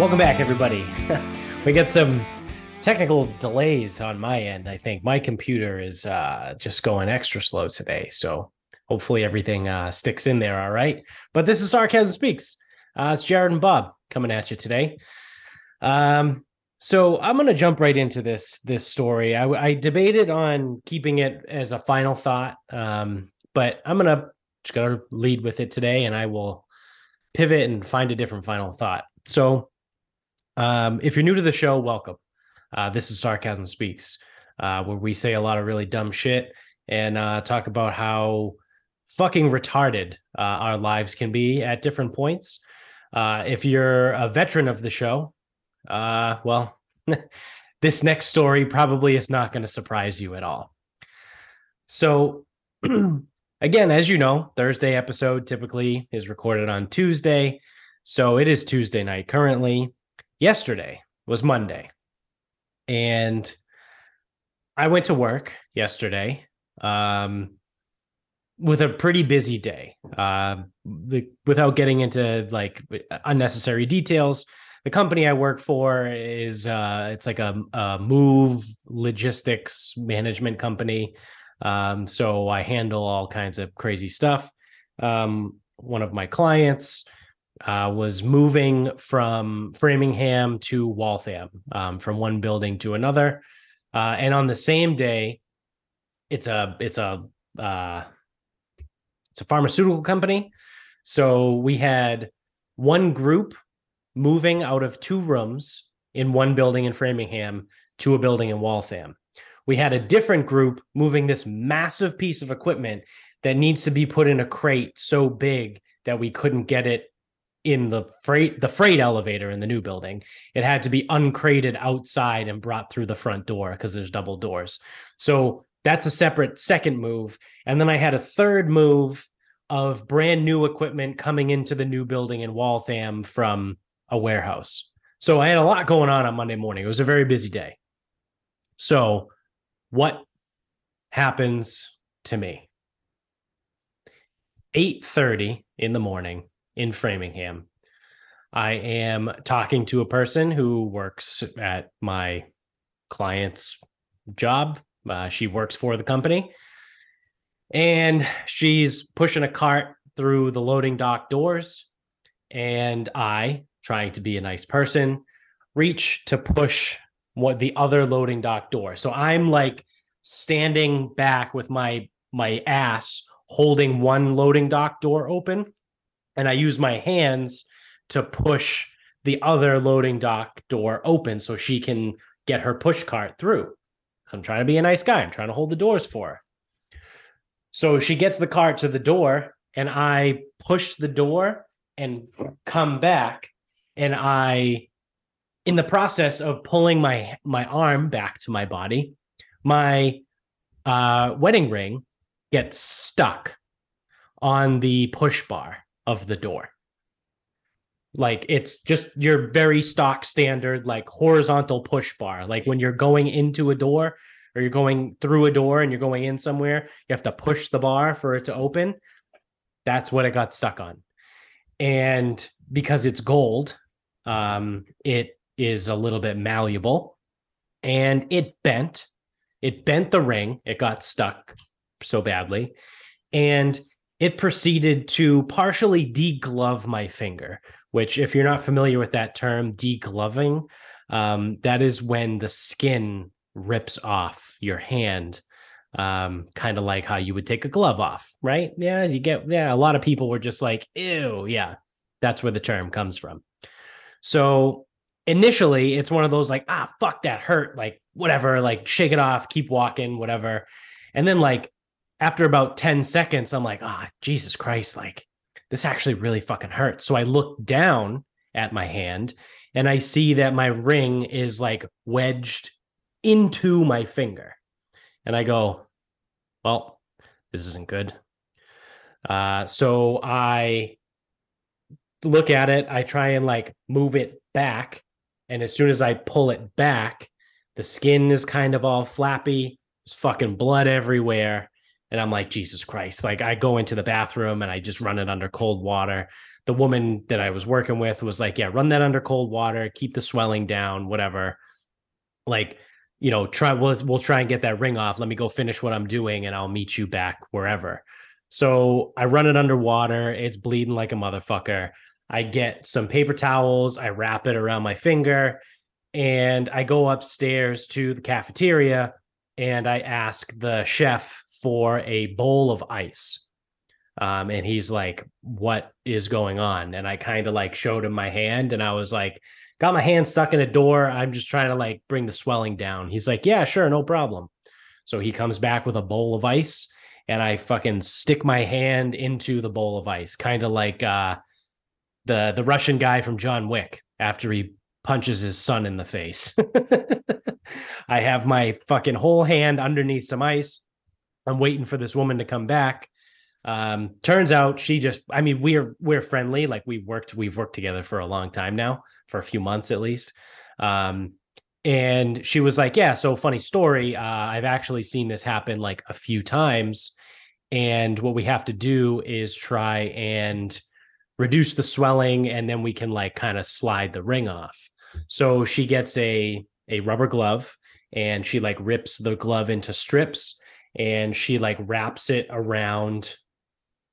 Welcome back, everybody. we get some technical delays on my end. I think my computer is uh, just going extra slow today. So hopefully everything uh, sticks in there. All right. But this is Sarcasm Speaks. Uh, it's Jared and Bob coming at you today. Um, so I'm going to jump right into this this story. I, I, debated on keeping it as a final thought, um, but I'm going to just going to lead with it today, and I will pivot and find a different final thought. So, um, if you're new to the show, welcome. Uh, this is Sarcasm Speaks, uh, where we say a lot of really dumb shit and uh, talk about how fucking retarded uh, our lives can be at different points. Uh, if you're a veteran of the show, uh, well, this next story probably is not going to surprise you at all. So, again, as you know, Thursday episode typically is recorded on Tuesday. So it is Tuesday night currently. Yesterday was Monday. And I went to work yesterday um, with a pretty busy day. Uh, the, without getting into like unnecessary details, the company I work for is uh, it's like a, a, move logistics management company. Um, so I handle all kinds of crazy stuff. Um, one of my clients uh, was moving from Framingham to Waltham, um, from one building to another, uh, and on the same day, it's a it's a uh, it's a pharmaceutical company. So we had one group moving out of two rooms in one building in Framingham to a building in Waltham. We had a different group moving this massive piece of equipment that needs to be put in a crate so big that we couldn't get it in the freight the freight elevator in the new building. It had to be uncrated outside and brought through the front door because there's double doors. So that's a separate second move. And then I had a third move of brand new equipment coming into the new building in Waltham from a warehouse. So I had a lot going on on Monday morning. It was a very busy day. So, what happens to me? 8:30 in the morning in Framingham. I am talking to a person who works at my client's job. Uh, she works for the company and she's pushing a cart through the loading dock doors. And I, trying to be a nice person, reach to push what the other loading dock door. So I'm like standing back with my my ass holding one loading dock door open and I use my hands to push the other loading dock door open so she can get her push cart through. I'm trying to be a nice guy. I'm trying to hold the doors for her. So she gets the cart to the door and I push the door and come back and I in the process of pulling my my arm back to my body, my uh, wedding ring gets stuck on the push bar of the door. Like it's just your very stock standard, like horizontal push bar. Like when you're going into a door or you're going through a door and you're going in somewhere, you have to push the bar for it to open. That's what it got stuck on. And because it's gold, um, it is a little bit malleable and it bent. It bent the ring. It got stuck so badly. And it proceeded to partially deglove my finger, which, if you're not familiar with that term, degloving, um, that is when the skin rips off your hand, um, kind of like how you would take a glove off, right? Yeah, you get, yeah, a lot of people were just like, ew, yeah, that's where the term comes from. So initially, it's one of those like, ah, fuck, that hurt, like, whatever, like, shake it off, keep walking, whatever. And then, like, after about 10 seconds, I'm like, ah, oh, Jesus Christ, like, this actually really fucking hurts. So I look down at my hand and I see that my ring is like wedged into my finger. And I go, well, this isn't good. Uh, so I look at it, I try and like move it back. And as soon as I pull it back, the skin is kind of all flappy. There's fucking blood everywhere. And I'm like, Jesus Christ. Like I go into the bathroom and I just run it under cold water. The woman that I was working with was like, yeah, run that under cold water, keep the swelling down, whatever. Like, you know, try we'll we'll try and get that ring off. Let me go finish what I'm doing and I'll meet you back wherever. So I run it underwater. It's bleeding like a motherfucker. I get some paper towels, I wrap it around my finger, and I go upstairs to the cafeteria and I ask the chef for a bowl of ice. Um, and he's like, What is going on? And I kind of like showed him my hand and I was like, Got my hand stuck in a door. I'm just trying to like bring the swelling down. He's like, Yeah, sure, no problem. So he comes back with a bowl of ice and I fucking stick my hand into the bowl of ice, kind of like uh, the the Russian guy from John Wick after he punches his son in the face. I have my fucking whole hand underneath some ice. I'm waiting for this woman to come back. Um, turns out she just, I mean, we're we're friendly. Like we worked, we've worked together for a long time now, for a few months at least. Um, and she was like, "Yeah, so funny story. Uh, I've actually seen this happen like a few times, and what we have to do is try and reduce the swelling, and then we can like kind of slide the ring off." So she gets a a rubber glove, and she like rips the glove into strips, and she like wraps it around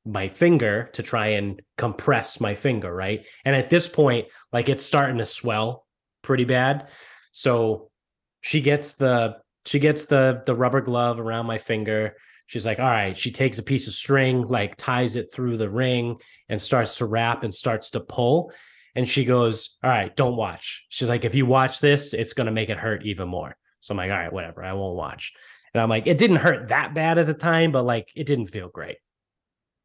my finger to try and compress my finger, right? And at this point, like it's starting to swell pretty bad. So she gets the she gets the the rubber glove around my finger. She's like, "All right." She takes a piece of string, like ties it through the ring and starts to wrap and starts to pull. And she goes, "All right, don't watch." She's like, "If you watch this, it's going to make it hurt even more." So I'm like, "All right, whatever. I won't watch." And I'm like, "It didn't hurt that bad at the time, but like it didn't feel great."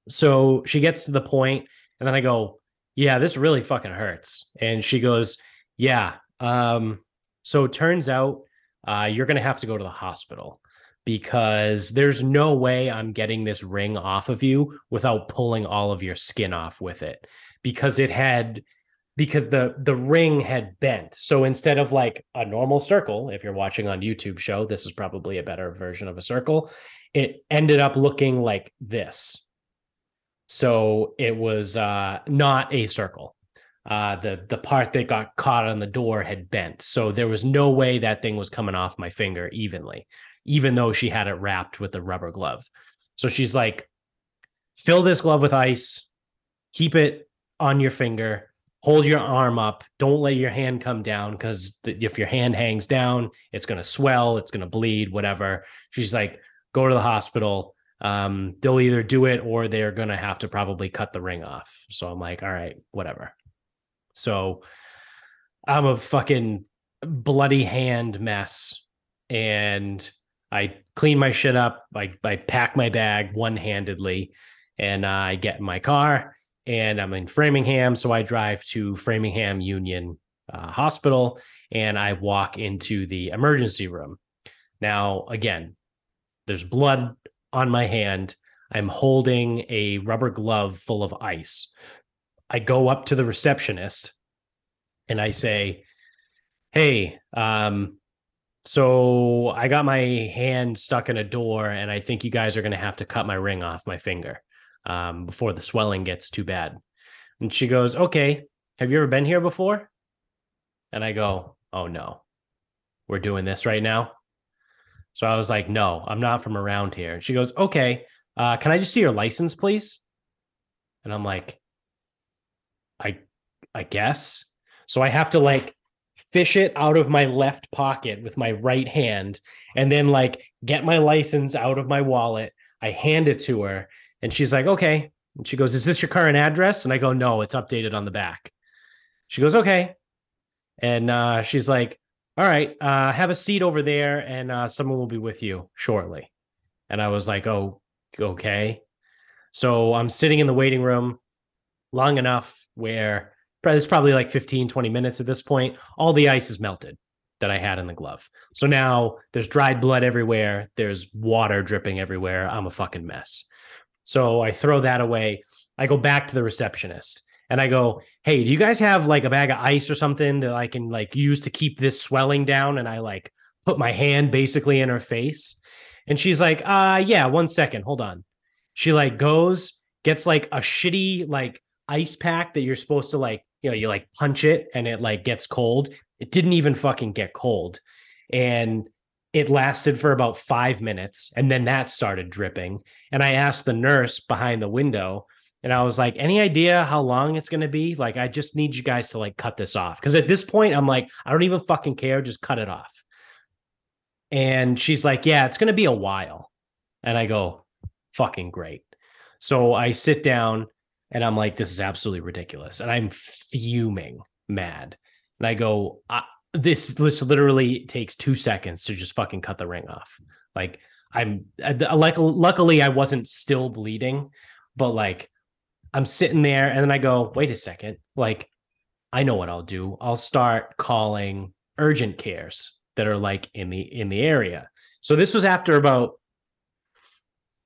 So she gets to the point, and then I go, "Yeah, this really fucking hurts." And she goes, "Yeah, um, so it turns out uh, you're going to have to go to the hospital because there's no way I'm getting this ring off of you without pulling all of your skin off with it because it had because the the ring had bent. So instead of like a normal circle, if you're watching on YouTube show, this is probably a better version of a circle. It ended up looking like this. So it was uh, not a circle uh, the the part that got caught on the door had bent, so there was no way that thing was coming off my finger evenly, even though she had it wrapped with a rubber glove. So she's like, "Fill this glove with ice, keep it on your finger, hold your arm up, don't let your hand come down because if your hand hangs down, it's going to swell, it's going to bleed, whatever." She's like, "Go to the hospital." Um, they'll either do it or they're going to have to probably cut the ring off. So I'm like, all right, whatever. So I'm a fucking bloody hand mess. And I clean my shit up. I, I pack my bag one handedly and I get in my car and I'm in Framingham. So I drive to Framingham Union uh, Hospital and I walk into the emergency room. Now, again, there's blood on my hand. I'm holding a rubber glove full of ice. I go up to the receptionist and I say, Hey, um, so I got my hand stuck in a door, and I think you guys are going to have to cut my ring off my finger um, before the swelling gets too bad. And she goes, Okay, have you ever been here before? And I go, Oh no, we're doing this right now. So I was like, No, I'm not from around here. And she goes, Okay, uh, can I just see your license, please? And I'm like, I I guess. So I have to like fish it out of my left pocket with my right hand and then like get my license out of my wallet. I hand it to her and she's like, "Okay." And she goes, "Is this your current address?" And I go, "No, it's updated on the back." She goes, "Okay." And uh, she's like, "All right, uh, have a seat over there and uh, someone will be with you shortly." And I was like, "Oh, okay." So I'm sitting in the waiting room long enough where it's probably like 15, 20 minutes at this point. All the ice is melted that I had in the glove. So now there's dried blood everywhere. There's water dripping everywhere. I'm a fucking mess. So I throw that away. I go back to the receptionist and I go, Hey, do you guys have like a bag of ice or something that I can like use to keep this swelling down? And I like put my hand basically in her face. And she's like, uh, yeah, one second, hold on. She like goes, gets like a shitty, like ice pack that you're supposed to like, you know, you like punch it and it like gets cold. It didn't even fucking get cold. And it lasted for about five minutes and then that started dripping. And I asked the nurse behind the window, and I was like, any idea how long it's going to be? Like, I just need you guys to like cut this off. Cause at this point, I'm like, I don't even fucking care. Just cut it off. And she's like, yeah, it's going to be a while. And I go, fucking great. So I sit down and I'm like, this is absolutely ridiculous. And I'm fuming mad. And I go, this, this literally takes two seconds to just fucking cut the ring off. Like, I'm like, luckily, I wasn't still bleeding, but like, I'm sitting there and then I go, wait a second. Like, I know what I'll do. I'll start calling urgent cares that are like in the in the area. So this was after about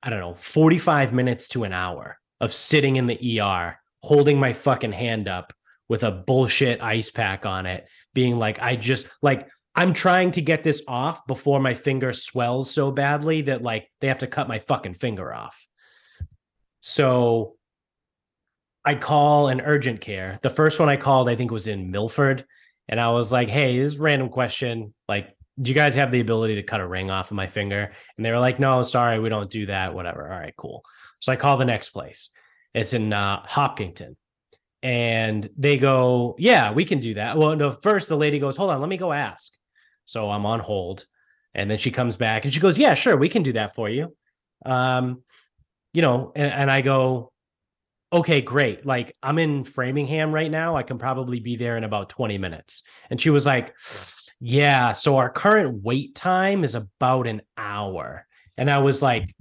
I don't know, 45 minutes to an hour of sitting in the ER, holding my fucking hand up with a bullshit ice pack on it, being like, I just like, I'm trying to get this off before my finger swells so badly that like they have to cut my fucking finger off. So I call an urgent care. The first one I called, I think, was in Milford. And I was like, hey, this random question. Like, do you guys have the ability to cut a ring off of my finger? And they were like, no, sorry, we don't do that. Whatever. All right, cool. So I call the next place. It's in uh, Hopkinton. And they go, yeah, we can do that. Well, no, first the lady goes, hold on, let me go ask. So I'm on hold. And then she comes back and she goes, yeah, sure, we can do that for you. Um, you know, and, and I go, okay, great. Like I'm in Framingham right now. I can probably be there in about 20 minutes. And she was like, yeah, so our current wait time is about an hour. And I was like,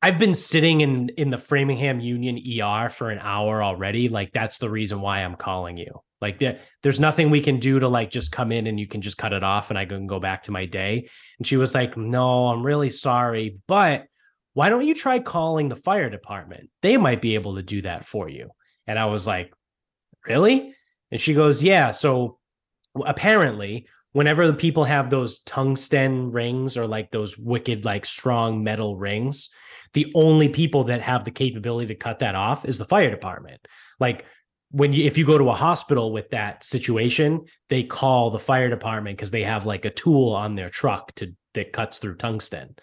I've been sitting in in the Framingham Union ER for an hour already. Like that's the reason why I'm calling you. Like there, there's nothing we can do to like just come in and you can just cut it off and I can go back to my day. And she was like, "No, I'm really sorry, but why don't you try calling the fire department? They might be able to do that for you." And I was like, "Really?" And she goes, "Yeah, so apparently whenever the people have those tungsten rings or like those wicked like strong metal rings the only people that have the capability to cut that off is the fire department. Like when you if you go to a hospital with that situation they call the fire department because they have like a tool on their truck to that cuts through tungsten.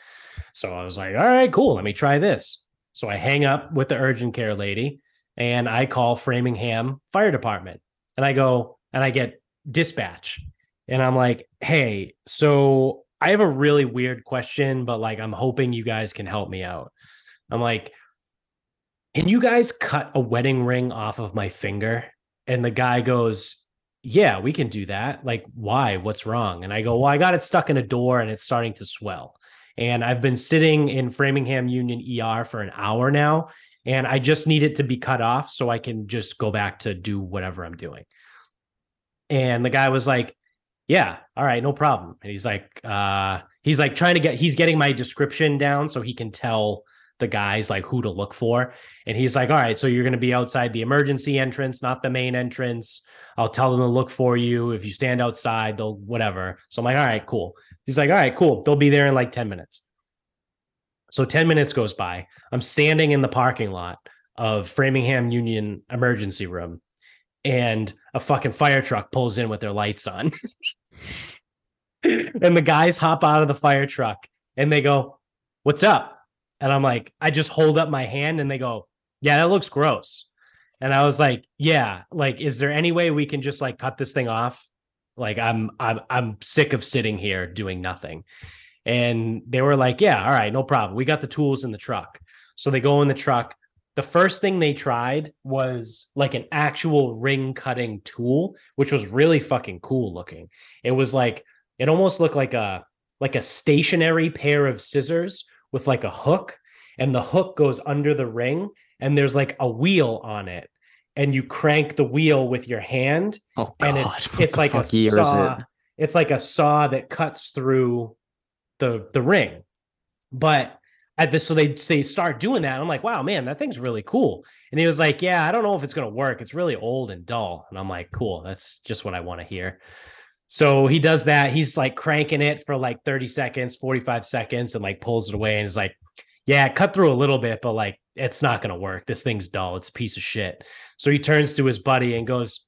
So i was like all right cool let me try this. So i hang up with the urgent care lady and i call framingham fire department and i go and i get dispatch. And I'm like, hey, so I have a really weird question, but like I'm hoping you guys can help me out. I'm like, can you guys cut a wedding ring off of my finger? And the guy goes, yeah, we can do that. Like, why? What's wrong? And I go, well, I got it stuck in a door and it's starting to swell. And I've been sitting in Framingham Union ER for an hour now, and I just need it to be cut off so I can just go back to do whatever I'm doing. And the guy was like, yeah, all right, no problem. And he's like, uh, he's like trying to get, he's getting my description down so he can tell the guys like who to look for. And he's like, all right, so you're going to be outside the emergency entrance, not the main entrance. I'll tell them to look for you. If you stand outside, they'll whatever. So I'm like, all right, cool. He's like, all right, cool. They'll be there in like 10 minutes. So 10 minutes goes by. I'm standing in the parking lot of Framingham Union emergency room and a fucking fire truck pulls in with their lights on. and the guys hop out of the fire truck and they go, What's up? And I'm like, I just hold up my hand and they go, Yeah, that looks gross. And I was like, Yeah, like, is there any way we can just like cut this thing off? Like, I'm I'm I'm sick of sitting here doing nothing. And they were like, Yeah, all right, no problem. We got the tools in the truck. So they go in the truck the first thing they tried was like an actual ring cutting tool which was really fucking cool looking it was like it almost looked like a like a stationary pair of scissors with like a hook and the hook goes under the ring and there's like a wheel on it and you crank the wheel with your hand oh, and it's it's like a saw it? it's like a saw that cuts through the the ring but at this, so they they start doing that. I'm like, wow, man, that thing's really cool. And he was like, yeah, I don't know if it's gonna work. It's really old and dull. And I'm like, cool, that's just what I want to hear. So he does that. He's like cranking it for like 30 seconds, 45 seconds, and like pulls it away and is like, yeah, cut through a little bit, but like it's not gonna work. This thing's dull. It's a piece of shit. So he turns to his buddy and goes,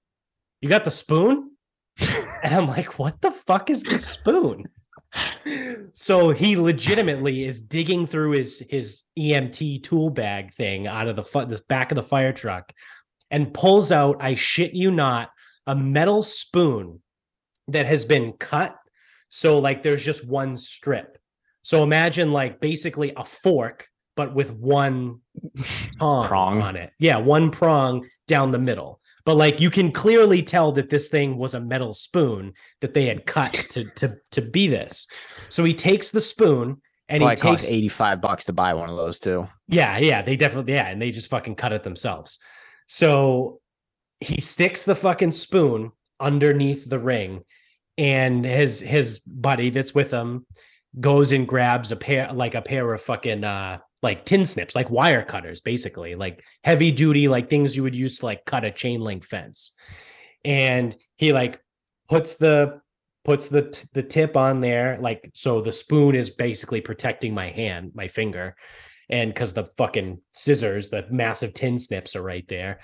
You got the spoon? and I'm like, What the fuck is the spoon? So he legitimately is digging through his his EMT tool bag thing out of the, fu- the back of the fire truck and pulls out, I shit you not, a metal spoon that has been cut. So like there's just one strip. So imagine like basically a fork, but with one Prong. on it. Yeah, one prong down the middle. But like you can clearly tell that this thing was a metal spoon that they had cut to to to be this. So he takes the spoon and Well, he takes 85 bucks to buy one of those too. yeah, yeah, they definitely yeah, and they just fucking cut it themselves. So he sticks the fucking spoon underneath the ring, and his his buddy that's with him goes and grabs a pair like a pair of fucking uh like tin snips, like wire cutters, basically, like heavy duty, like things you would use to like cut a chain link fence. And he like puts the puts the t- the tip on there, like so the spoon is basically protecting my hand, my finger and because the fucking scissors, the massive tin snips are right there.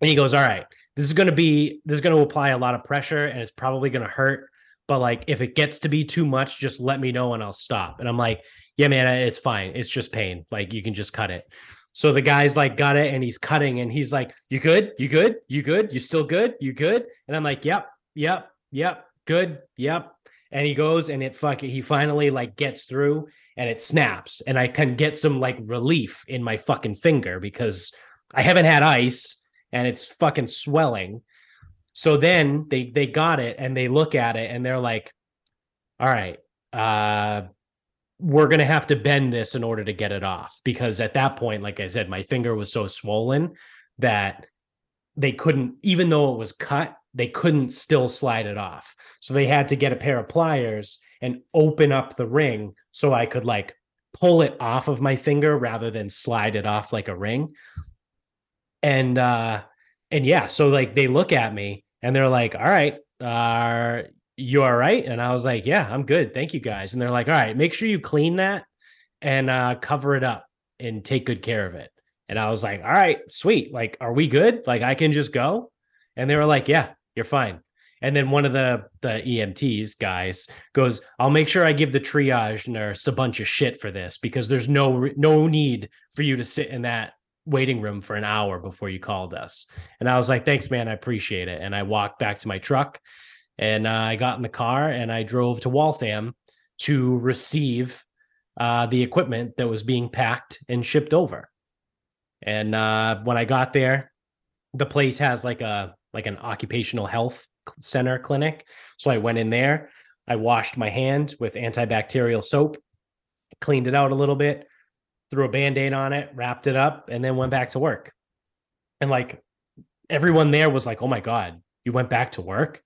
And he goes, All right, this is gonna be this is gonna apply a lot of pressure and it's probably gonna hurt. But like if it gets to be too much, just let me know and I'll stop. And I'm like, Yeah, man, it's fine. It's just pain. Like you can just cut it. So the guy's like got it and he's cutting and he's like, You good? You good? You good? You still good? You good? And I'm like, Yep, yep, yep, good, yep. And he goes and it fucking he finally like gets through and it snaps and I can get some like relief in my fucking finger because I haven't had ice and it's fucking swelling. So then they they got it and they look at it and they're like, "All right, uh we're going to have to bend this in order to get it off because at that point like I said my finger was so swollen that they couldn't even though it was cut, they couldn't still slide it off. So they had to get a pair of pliers and open up the ring so I could like pull it off of my finger rather than slide it off like a ring. And uh and yeah, so like they look at me and they're like, "All right, are you all right?" And I was like, "Yeah, I'm good. Thank you guys." And they're like, "All right, make sure you clean that and uh cover it up and take good care of it." And I was like, "All right, sweet. Like are we good? Like I can just go?" And they were like, "Yeah, you're fine." And then one of the the EMTs guys goes, "I'll make sure I give the triage nurse a bunch of shit for this because there's no no need for you to sit in that waiting room for an hour before you called us." And I was like, "Thanks, man. I appreciate it." And I walked back to my truck, and uh, I got in the car and I drove to Waltham to receive uh, the equipment that was being packed and shipped over. And uh, when I got there, the place has like a like an occupational health center clinic. So I went in there, I washed my hand with antibacterial soap, cleaned it out a little bit, threw a band-aid on it, wrapped it up, and then went back to work. And like everyone there was like, "Oh my god, you went back to work?"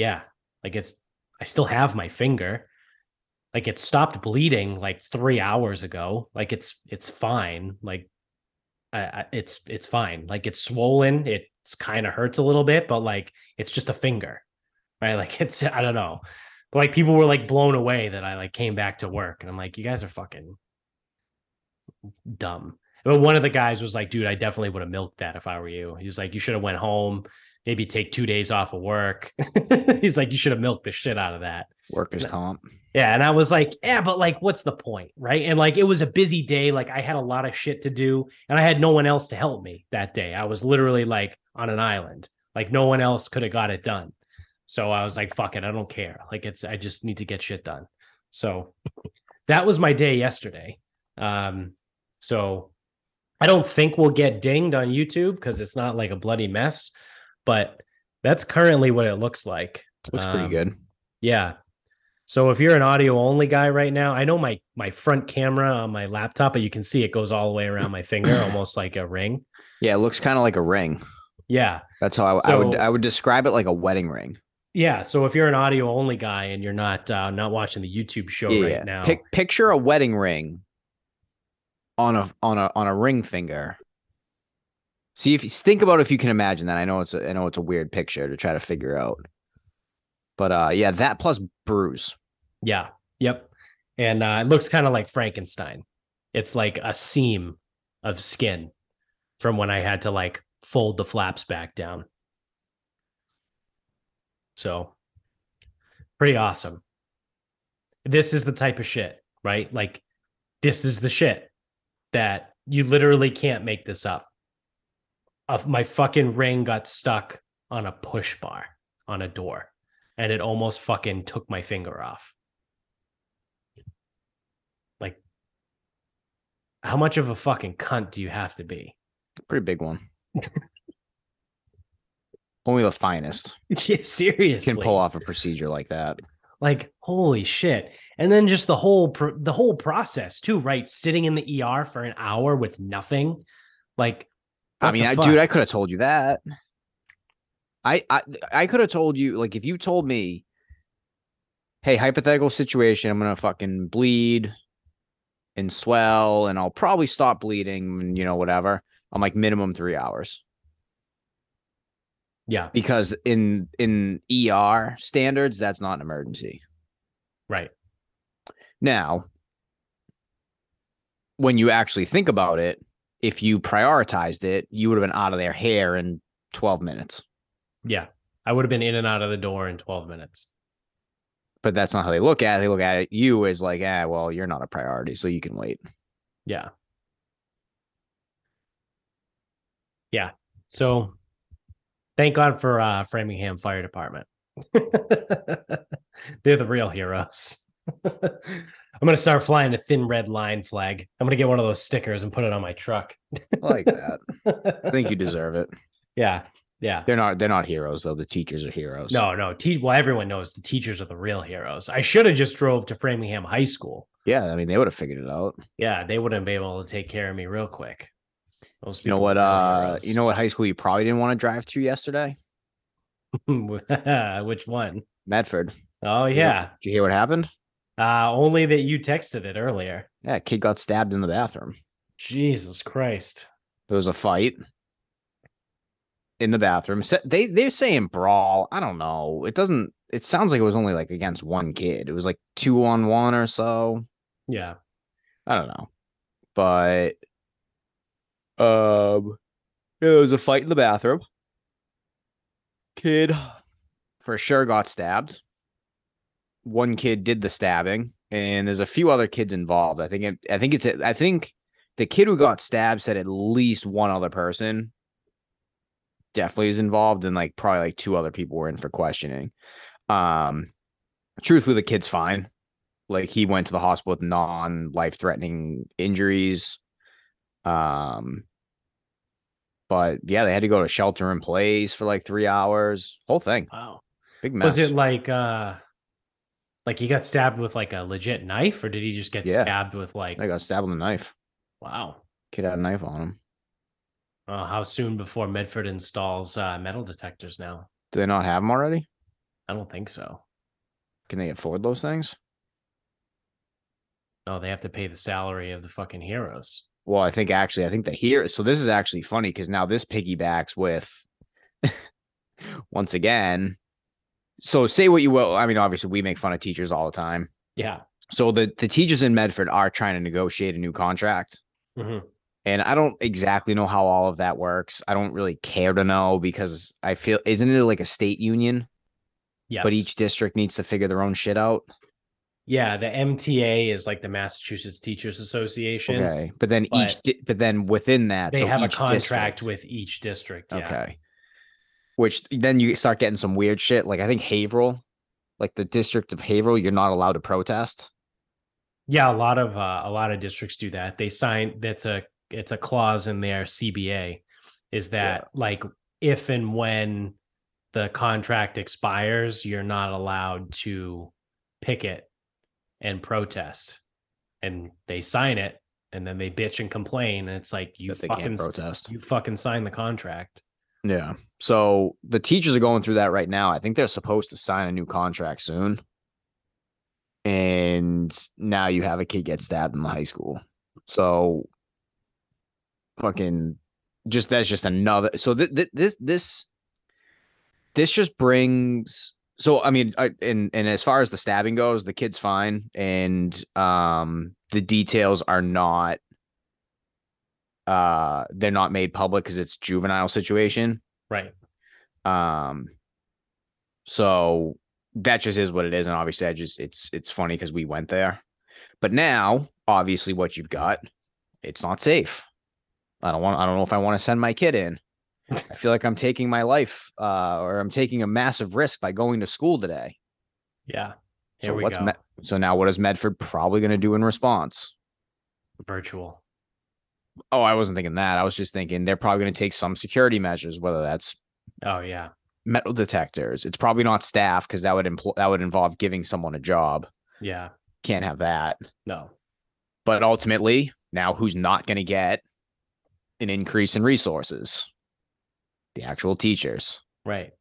Yeah, like it's I still have my finger. Like it stopped bleeding like 3 hours ago. Like it's it's fine. Like I, it's it's fine. Like it's swollen. It kind of hurts a little bit, but like it's just a finger, right? Like it's I don't know. But like people were like blown away that I like came back to work, and I'm like, you guys are fucking dumb. But one of the guys was like, dude, I definitely would have milked that if I were you. He's like, you should have went home, maybe take two days off of work. He's like, you should have milked the shit out of that. Workers' comp. Yeah. And I was like, yeah, but like, what's the point? Right. And like, it was a busy day. Like, I had a lot of shit to do and I had no one else to help me that day. I was literally like on an island. Like, no one else could have got it done. So I was like, fuck it. I don't care. Like, it's, I just need to get shit done. So that was my day yesterday. Um, so I don't think we'll get dinged on YouTube because it's not like a bloody mess, but that's currently what it looks like. Looks Um, pretty good. Yeah. So if you're an audio only guy right now, I know my my front camera on my laptop, but you can see it goes all the way around my finger, almost like a ring. Yeah, it looks kind of like a ring. Yeah. That's how I, I would I would describe it like a wedding ring. Yeah. So if you're an audio only guy and you're not uh not watching the YouTube show yeah, right now. Pic- picture a wedding ring on a on a on a ring finger. See if think about if you can imagine that. I know it's a, I know it's a weird picture to try to figure out. But uh yeah, that plus bruise. yeah. Yep. And uh it looks kind of like Frankenstein. It's like a seam of skin from when I had to like fold the flaps back down. So pretty awesome. This is the type of shit, right? Like this is the shit that you literally can't make this up. Of my fucking ring got stuck on a push bar on a door and it almost fucking took my finger off. Like how much of a fucking cunt do you have to be? Pretty big one. Only the finest Yeah, seriously. can pull off a procedure like that. like holy shit and then just the whole the whole process too right sitting in the er for an hour with nothing like I mean, I, fuck? dude, I could have told you that. I I I could have told you like if you told me, hey, hypothetical situation, I'm gonna fucking bleed and swell, and I'll probably stop bleeding, and you know whatever. I'm like minimum three hours yeah because in in ER standards, that's not an emergency. right Now, when you actually think about it, if you prioritized it, you would have been out of their hair in 12 minutes. yeah i would have been in and out of the door in 12 minutes but that's not how they look at it. They look at it you as like, ah, well, you're not a priority, so you can wait. yeah yeah so thank god for uh framingham fire department they're the real heroes i'm gonna start flying a thin red line flag i'm gonna get one of those stickers and put it on my truck I like that. I think you deserve it. yeah yeah They're not they're not heroes though. The teachers are heroes. No, no. Te- well, everyone knows the teachers are the real heroes. I should have just drove to Framingham High School. Yeah, I mean they would have figured it out. Yeah, they wouldn't be able to take care of me real quick. Those You know what? Uh, you know what high school you probably didn't want to drive to yesterday? Which one? Medford. Oh yeah. Did you hear what happened? Uh, only that you texted it earlier. Yeah, kid got stabbed in the bathroom. Jesus Christ. There was a fight in the bathroom. Sa- They they're saying brawl. I don't know. It doesn't. It sounds like it was only like against one kid. It was like two on one or so. Yeah. I don't know. But um there was a fight in the bathroom. Kid for sure got stabbed. One kid did the stabbing, and there's a few other kids involved. I think it, I think it's I think the kid who got stabbed said at least one other person definitely is involved, and like probably like two other people were in for questioning. Um truthfully, the kid's fine. Like he went to the hospital with non life threatening injuries. Um, but yeah, they had to go to shelter in place for like three hours. Whole thing, Wow. big mess. Was it like uh like he got stabbed with like a legit knife or did he just get Yeah. stabbed with like I got stabbed with a knife. wow. Kid had a knife on him. Uh, how soon before Medford installs uh, metal detectors now? Do they not have them already? I don't think so. Can they afford those things? No, they have to pay the salary of the fucking heroes. Well, I think actually, I think the here. So this is actually funny because now this piggybacks with once again. So say what you will. I mean, obviously, we make fun of teachers all the time. Yeah. So the the teachers in Medford are trying to negotiate a new contract. Mhm. And I don't exactly know how all of that works. I don't really care to know because I feel isn't it like a state union? Yes. But each district needs to figure their own shit out. yeah, the MTA is like the Massachusetts Teachers Association. Okay. But then But each di- but then within that They so have a contract district- with each district. Yeah. Okay. Which then you start getting some weird shit. Like I think Haverhill, like the district of Haverhill, you're not allowed to protest. Yeah, a lot of uh, a lot of districts do that. They sign that's a it's a clause in their CBA is that like if and when the contract expires, you're not allowed to picket and protest. And they sign it and then they bitch and complain and it's like you fucking protest. you fucking sign the contract. Yeah. So the teachers are going through that right now. I think they're supposed to sign a new contract soon. And now you have a kid get stabbed in the high school. So fucking just that's just another so th- th- this this this just brings so I mean, I, and and as far as the stabbing goes, the kid's fine, and um, the details are not, uh, they're not made public because it's juvenile situation. Right. Um, so that just is what it is, and obviously, I just it's it's funny because we went there, but now obviously, what you've got, it's not safe. I don't want. I don't know if I want to send my kid in. I feel like I'm taking my life, uh, or I'm taking a massive risk by going to school today. Yeah. Here so we what's so now what is Medford probably going to do in response? Virtual. Oh, I wasn't thinking that. I was just thinking they're probably going to take some security measures, whether that's Oh yeah. metal detectors. It's probably not staff because that would impl- that would involve giving someone a job. Yeah. Can't have that. No. But ultimately, now who's not going to get an increase in resources? The actual teachers. Right.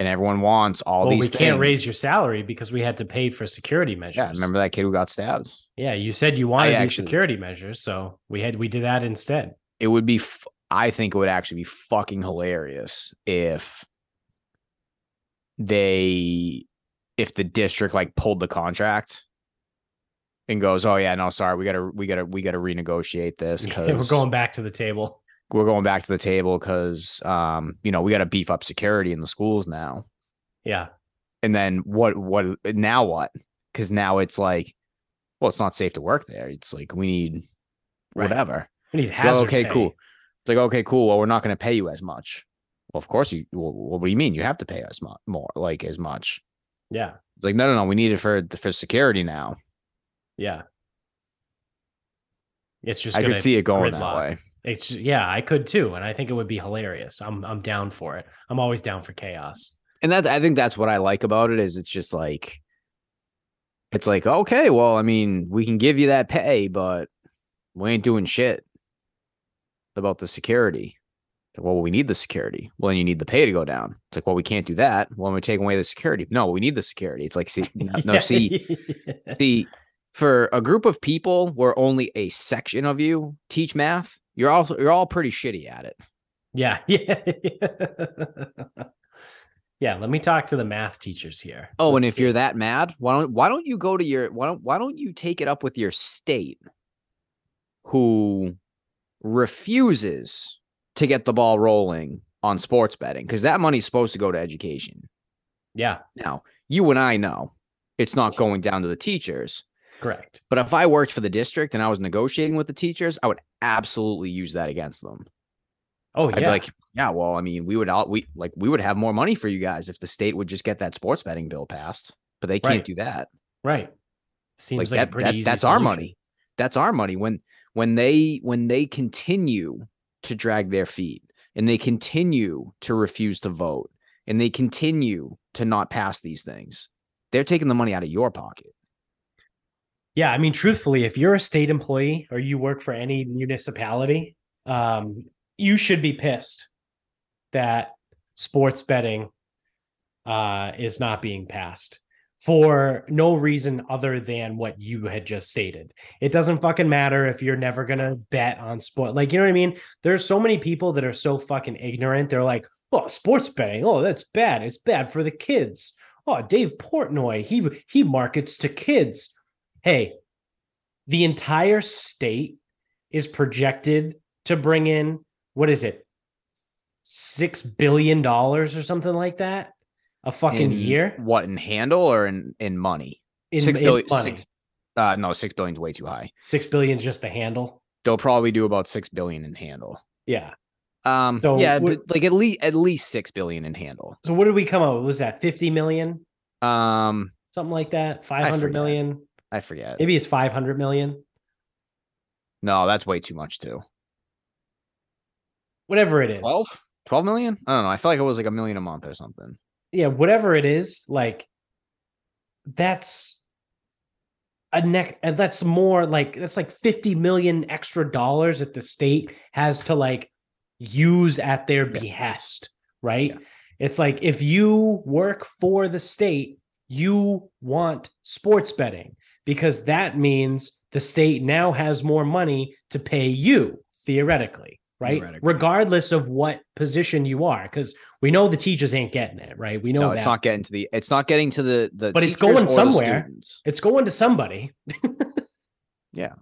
And everyone wants all well, these we things. can't raise your salary because we had to pay for security measures. Yeah, remember that kid who got stabbed? Yeah, you said you wanted these security measures, so we had we did that instead. it would be f- i think it would actually be fucking hilarious if they if the district like pulled the contract and goes oh yeah no sorry we gotta we gotta we gotta renegotiate this because we're going back to the table. We're going back to the table because um you know we gotta beef up security in the schools now Yeah. and then what what now what because now it's like well it's not safe to work there it's like we need Right. whatever We need hazard okay, pay. cool. It's like, okay, cool. Well, we're not going to pay you as much. Well, of course you. Well, what do you mean? You have to pay us mo- more, like as much. Yeah. It's like, no, no, no. We need it for for security now. Yeah. It's just I could see it going that way. It's yeah, I could too, and I think it would be hilarious. I'm I'm down for it. I'm always down for chaos. And that I think that's what I like about it is it's just like, it's like, okay, well, I mean, we can give you that pay, but we ain't doing shit about the security. Well, we need the security. Well, then you need the pay to go down. It's like, well, we can't do that. Well, we're taking away the security. No, we need the security. It's like, see, no, no, see, See, for a group of people where only a section of you teach math, you're also you're all pretty shitty at it. yeah, yeah. yeah, let me talk to the math teachers here. Oh, and Let's if you're that mad, why don't why don't you go to your why don't why don't you take it up with your state who refuses to get the ball rolling on sports betting because that money's supposed to go to education. Yeah, Now, you and I know it's not going down to the teachers, correct. but if I worked for the district and I was negotiating with the teachers, I would absolutely use that against them. Oh I'd yeah. be like, yeah, well, I mean, we would all we like we would have more money for you guys if the state would just get that sports betting bill passed, but they can't Right. do that. right. Seems like like, that, that- easy that's our money. That's our money. When when they when they continue to drag their feet and they continue to refuse to vote and they continue to not pass these things, they're taking the money out of your pocket. Yeah, I mean, truthfully, if you're a state employee or you work for any municipality, um, you should be pissed that sports betting uh, is not being passed for no reason other than what you had just stated. It doesn't fucking matter if you're never gonna bet on sport. Like, you know what I mean? There's so many people that are so fucking ignorant. They're like, "Oh, sports betting. Oh, that's bad. It's bad for the kids." Oh, Dave Portnoy, he he markets to kids. Hey, the entire state is projected to bring in what is it? 6 billion dollars or something like that a fucking In year What in handle or in in money? in, six in billion. money. Six, uh, no, six billion's way too high. 6 billion is just the handle. They'll probably do about six billion in handle. Yeah. Um, So yeah, what- but like at least at least six billion in handle. So what did we come up with? Was that 50 million? Um, Something like that? 500 forget. million? I forget. Maybe it's 500 million. No, that's way too much too. Whatever it is. 12? 12 million? I don't know. I feel like it was like a million a month or something. yeah, whatever it is, like that's a neck and uh, that's more like that's like 50 million extra dollars that the state has to like use at their Yeah. behest, right? Yeah. It's like if you work for the state, you want sports betting because that means the state now has more money to pay you theoretically, right? Theoretically. Regardless of what position you are, because we know the teachers ain't getting it, right? We know No, that it's not getting to the. It's not getting to the the. But it's going somewhere. it's going to somebody. Yeah.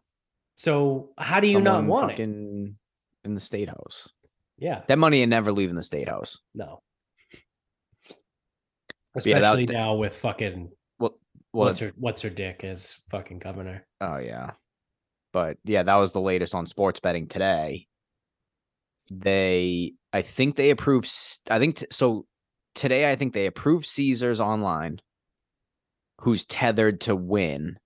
So how do you not want it? in the state house. Yeah, That money ain't never leaving the state house. no. yeah, that- Especially now with fucking Well, what's her what's her dick as fucking governor. Oh yeah. But yeah, that was the latest on sports betting today. They I think they approved I think t- so today I think they approved Caesars online who's tethered to Wynn.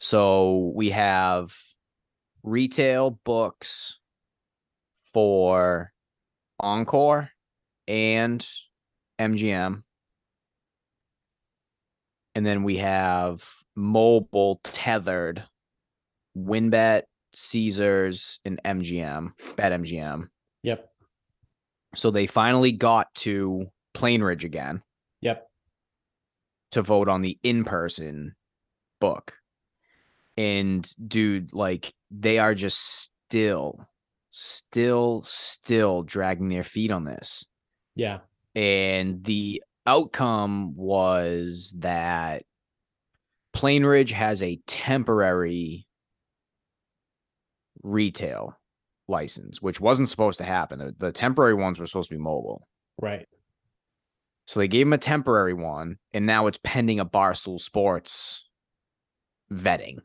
So we have retail books for Encore and MGM. And then we have mobile tethered WynnBET, Caesars, and MGM, bet mgm Yep. So they finally got to Plainridge again Yep. to vote on the in-person book. And dude, like they are just still, still, still dragging their feet on this. Yeah. And the outcome was that Plainridge has a temporary retail license, which wasn't supposed to happen. The, the temporary ones were supposed to be mobile. Right. So they gave him a temporary one, and now it's pending a Barstool Sports vetting.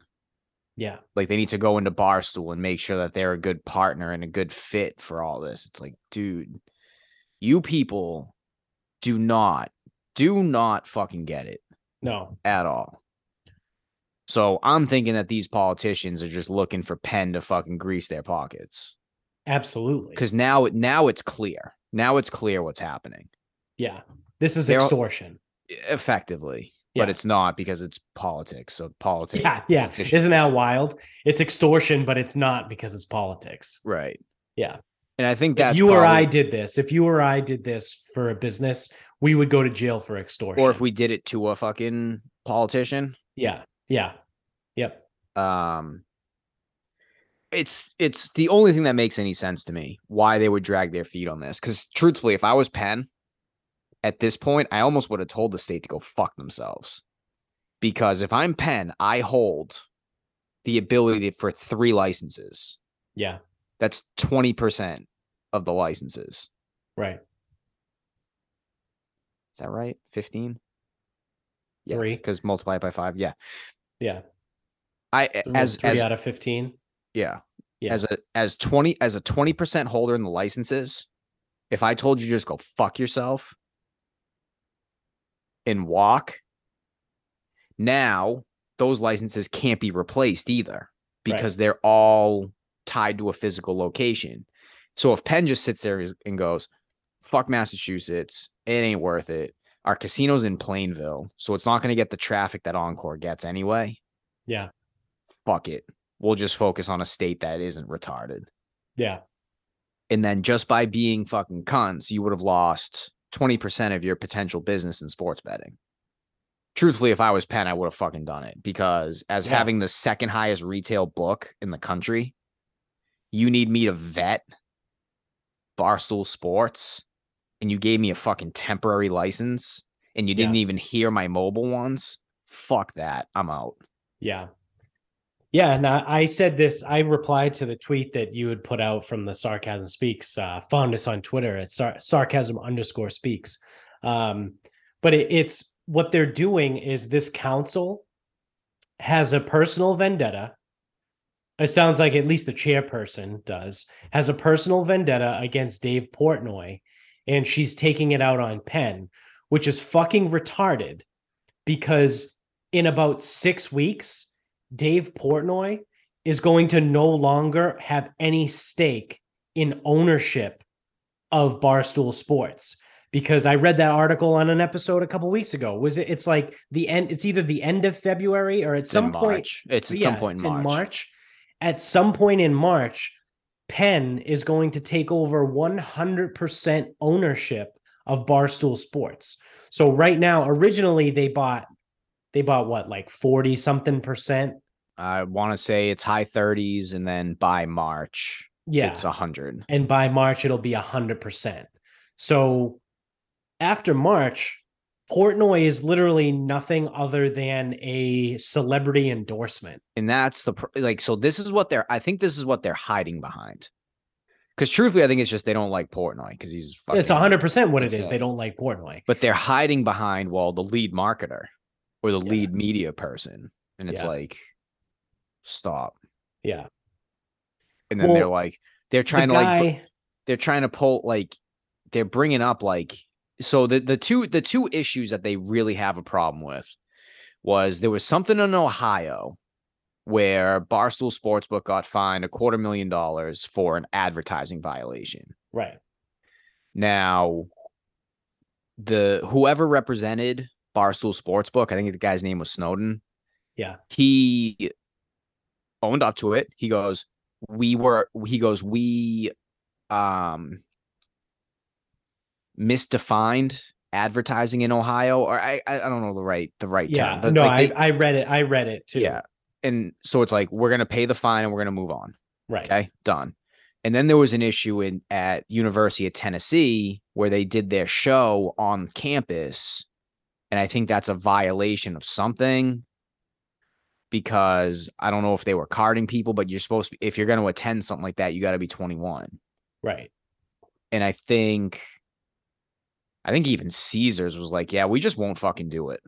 Yeah. Like they need to go into Barstool and make sure that they're a good partner and a good fit for all this. It's like, dude, you people do not, do not fucking get it No. at all. So I'm thinking that these politicians are just looking for pen to fucking grease their pockets. Absolutely. Because now, now it's clear. Now it's clear what's happening yeah, this is They're- extortion. effectively, Yeah. but it's not because it's politics. So politics, Yeah. Yeah. Isn't that wild? It's extortion, but it's not because it's politics. right? Yeah. And I think that's if you or I did this, if you or I did this for a business, we would go to jail for extortion. or if we did it to a fucking politician, Yeah. Yeah. Yep. um it's it's the only thing that makes any sense to me why they would drag their feet on this because truthfully if i was penn at this point i almost would have told the state to go fuck themselves because if i'm penn i hold the ability for three licenses Yeah. that's 20% of the licenses Right. is that right 15 yeah Three. because multiply it by five yeah Yeah. i as three as out of 15. Yeah. Yeah. As a as 20 as a 20% holder in the licenses, if I told you just go fuck yourself and walk, now those licenses can't be replaced either because they're all tied to a physical location. So if Penn just sits there and goes, fuck Massachusetts, it ain't worth it. Our casino's in Plainville, so it's not going to get the traffic that Encore gets anyway. Yeah. Fuck it. We'll just focus on a state that isn't retarded. Yeah. And then just by being fucking cunts, you would have lost 20% of your potential business in sports betting. Truthfully, if I was Penn, I would have fucking done it because as Yeah. having the second highest retail book in the country, you need me to vet Barstool Sports and you gave me a fucking temporary license and you didn't Yeah. even hear my mobile ones. Fuck that. I'm out. Yeah. Yeah. And I, said this, I replied to the tweet that you had put out from the Sarcasm Speaks. Uh, found us on Twitter at sar- sarcasm underscore speaks. Um, but it, it's what they're doing is this council has a personal vendetta. It sounds like at least the chairperson does, has a personal vendetta against Dave Portnoy, and she's taking it out on Penn, which is fucking retarded because in about six weeks, Dave Portnoy is going to no longer have any stake in ownership of Barstool Sports because I read that article on an episode a couple weeks ago. Was it? It's like the end. It's either the end of February or at It's in some point. March. It's at Yeah, some point it's in March. At some point in March, Penn is going to take over 100% ownership of Barstool Sports. So right now, originally they bought they bought what like 40 something percent. I want to say it's high 30s and then by March. Yeah. it's a hundred. and by March it'll be a hundred percent. So after March, Portnoy is literally nothing other than a celebrity endorsement. And that's the like. So this is what they're. I think this is what they're hiding behind. Because truthfully, I think it's just they don't like Portnoy because he's. it's fucking- hundred percent what it is. They don't like Portnoy. But they're hiding behind well the lead marketer or the Yeah. lead media person, and it's Yeah. like, stop. Yeah. And then Well, they're like, they're trying the to guy, like, they're trying to pull like, they're bringing up like, so the the two the two issues that they really have a problem with was there was something in Ohio where Barstool Sportsbook got fined a quarter million dollars for an advertising violation. right. Now, the whoever represented Barstool Sportsbook, I think the guy's name was Snowden. Yeah. He owned up to it. He goes, "We were." He goes, "We um misdefined advertising in Ohio, or I I don't know the right the right Yeah. term, no, like they- I, I read it. I read it too. yeah." And so it's like we're gonna pay the fine and we're gonna move on. Right. Okay, done. And then there was an issue in at University of Tennessee where they did their show on campus, and I think that's a violation of something because I don't know if they were carding people, but you're supposed to if you're going to attend something like that, you got to be 21. Right. And I think I think even Caesars was like, "Yeah, we just won't fucking do it.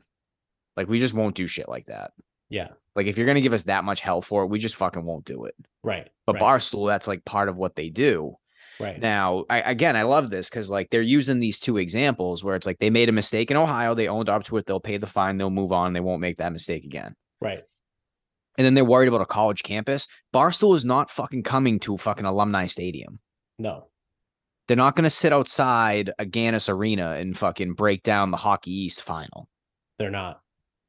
Like we just won't do shit like that. Yeah. Like if you're going to give us that much hell for it, we just fucking won't do it." Right. But right, Barstool, that's like part of what they do. right. Now, I, again, I love this because like they're using these two examples where it's like they made a mistake in Ohio, they owned up to it, they'll pay the fine, they'll move on, they won't make that mistake again. right. And then they're worried about a college campus. Barstool is not fucking coming to fucking alumni stadium. No. They're not going to sit outside Agganis Arena and fucking break down the Hockey East final. They're not.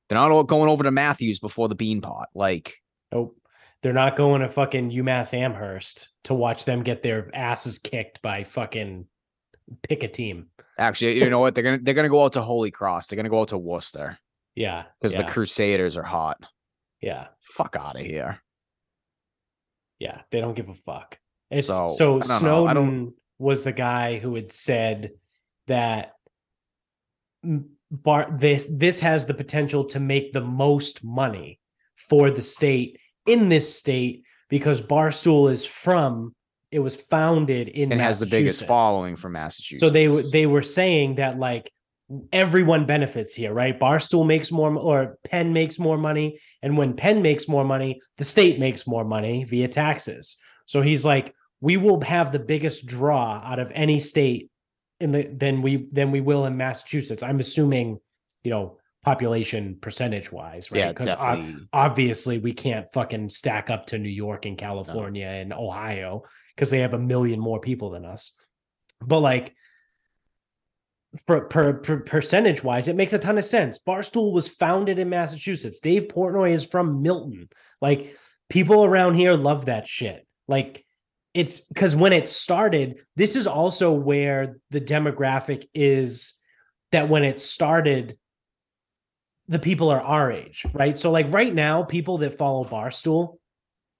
They're not going over to Matthews before the Beanpot. Like, Nope. They're not going to fucking UMass Amherst to watch them get their asses kicked by fucking pick a team. actually, you know what? They're gonna they're gonna go out to Holy Cross. They're gonna go out to Worcester Yeah. because yeah, the Crusaders are hot. yeah. Fuck out of here. Yeah, they don't give a fuck. It's So, so, I don't know. Snowden I don't- was the guy who had said that bar this this has the potential to make the most money for the state in this state because Barstool is from it was founded in and has the biggest following from Massachusetts. So they they were saying that like everyone benefits here, right? Barstool makes more or Penn makes more money, and when Penn makes more money, the state makes more money via taxes. So he's like, we will have the biggest draw out of any state in the than we than we will in Massachusetts. I'm assuming, you know, population percentage wise, right? yeah, Because definitely. obviously we can't fucking stack up to New York and California and Ohio because they have a million more people than us. But like for per, per percentage wise, it makes a ton of sense. Barstool was founded in Massachusetts. Dave Portnoy is from Milton. Like people around here love that shit. Like it's because when it started, this is also where the demographic is that when it started, the people are our age, right? So like right now, people that follow Barstool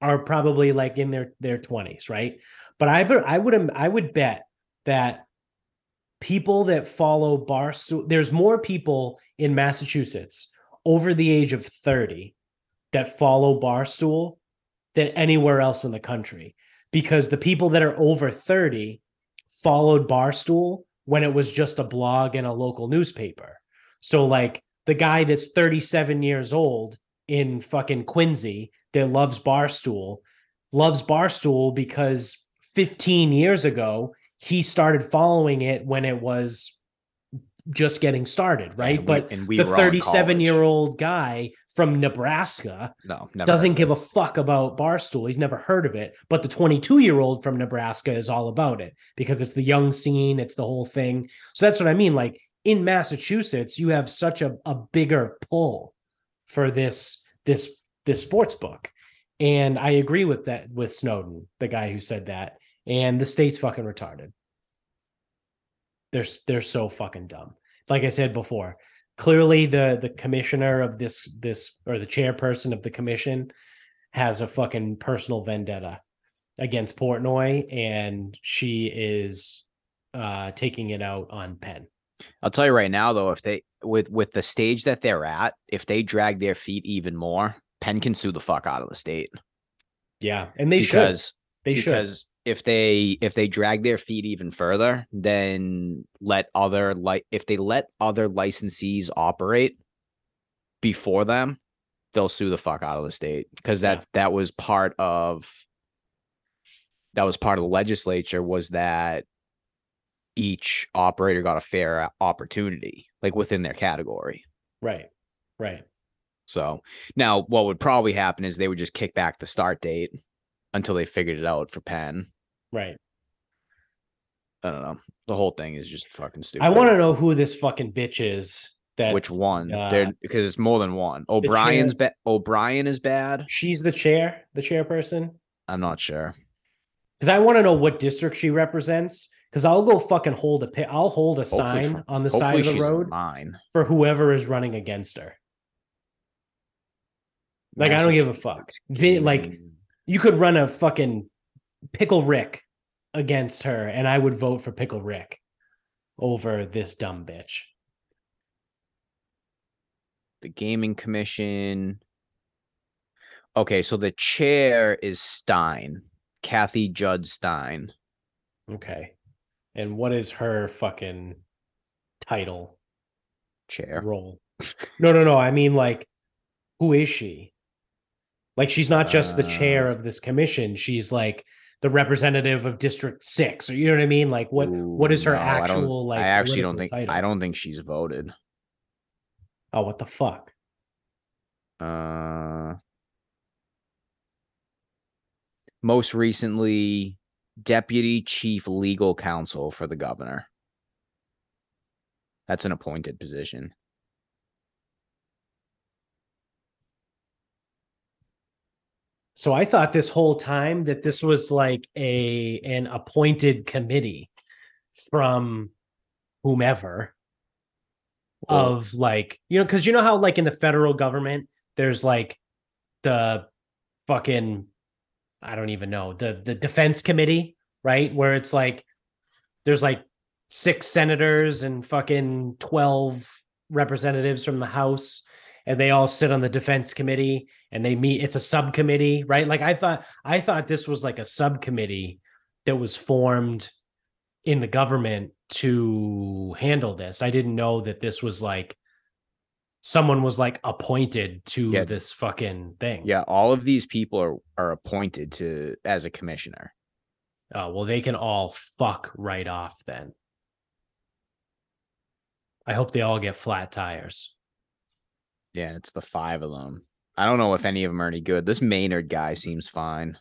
are probably like in their their 20s, right? But I I would I would bet that people that follow Barstool, there's more people in Massachusetts over the age of 30 that follow Barstool than anywhere else in the country because the people that are over 30 followed Barstool when it was just a blog and a local newspaper. So like the guy that's 37 years old in fucking Quincy that loves Barstool loves Barstool because 15 years ago he started following it when it was just getting started, right? we- but we the were all in 37 year old guy from Nebraska no doesn't give a fuck about Barstool. He's never heard of it. But the 22 year old from Nebraska is all about it because it's the young scene, it's the whole thing. So that's what I mean. Like in Massachusetts, you have such a, a bigger pull for this this this sports book. And I agree with that with Snowden, the guy who said that. And the state's fucking retarded. They're they're so fucking dumb. Like I said before, clearly the the commissioner of this this or the chairperson of the commission has a fucking personal vendetta against Portnoy, and she is uh taking it out on Penn. I'll tell you right now, though, if they with with the stage that they're at, if they drag their feet even more, Penn can sue the fuck out of the state Yeah, and they should. because They should. If they if they drag their feet even further, then let other like if they let other licensees operate before them, they'll sue the fuck out of the state because that Yeah. that was part of that was part of the legislature was that each operator got a fair opportunity like within their category. Right. Right. So now what would probably happen is they would just kick back the start date until they figured it out for Penn. Right. I don't know. The whole thing is just fucking stupid. I want to know who this fucking bitch is. That which one? uh, because it's more than one. O'Brien's bad. O'Brien is bad. She's the chair, the chairperson. I'm not sure. Because I want to know what district she represents. Because I'll go fucking hold a I'll hold a Hopefully sign for- on the side of the road mine. for whoever is running against her. Like I don't give a fuck. Vi- like you could run a fucking pickle Rick against her, and I would vote for pickle Rick over this dumb bitch. the gaming commission. Okay, so the chair is Stein, Cathy Judd Stein. Okay. And what is her fucking title Chair. role? No, no, no. I mean, like, who is she? Like, she's not just the chair Uh, of this commission. She's like the representative of District Six, or you know what I mean? Like, what what is her no, I actual like? I actually don't think title? I don't think she's voted. Oh, what the fuck? Uh most recently deputy chief legal counsel for the governor. That's an appointed position. So I thought this whole time that this was like a an appointed committee from whomever Well- of like you know because you know how like in the federal government there's like the fucking I don't even know the the defense committee right? Where it's like there's like six senators and fucking 12 representatives from the house and they all sit on the defense committee and they meet it's a subcommittee right? Like i thought i thought this was like a subcommittee that was formed in the government to handle this. I didn't know that this was like someone was like appointed to Yeah. this fucking thing. Yeah, all of these people are are appointed to as a commissioner. oh well they can all fuck right off then. I hope they all get flat tires Yeah, it's the five of them. I don't know if any of them are any good. This Maynard guy seems fine.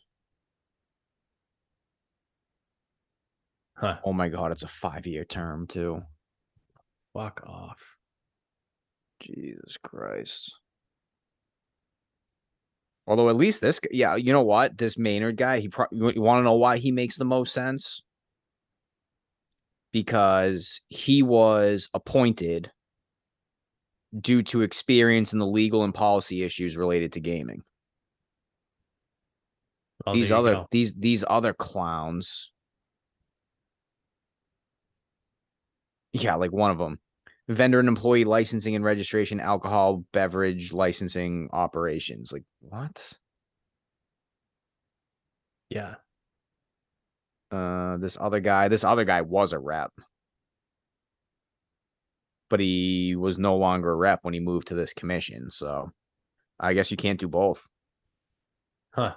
huh Oh my god, it's a five year term too. fuck off Jesus Christ. Although at least this, yeah, you know what? This Maynard guy, he pro- you, want to know why he makes the most sense? Because he was appointed due to experience in the legal and policy issues related to gaming. Oh, these other go. these these other clowns. Yeah, like one of them. Vendor and employee licensing and registration, alcohol, beverage licensing operations. Like what? yeah Uh this other guy, this other guy was a rep. But he was no longer a rep when he moved to this commission, so I guess you can't do both. Huh.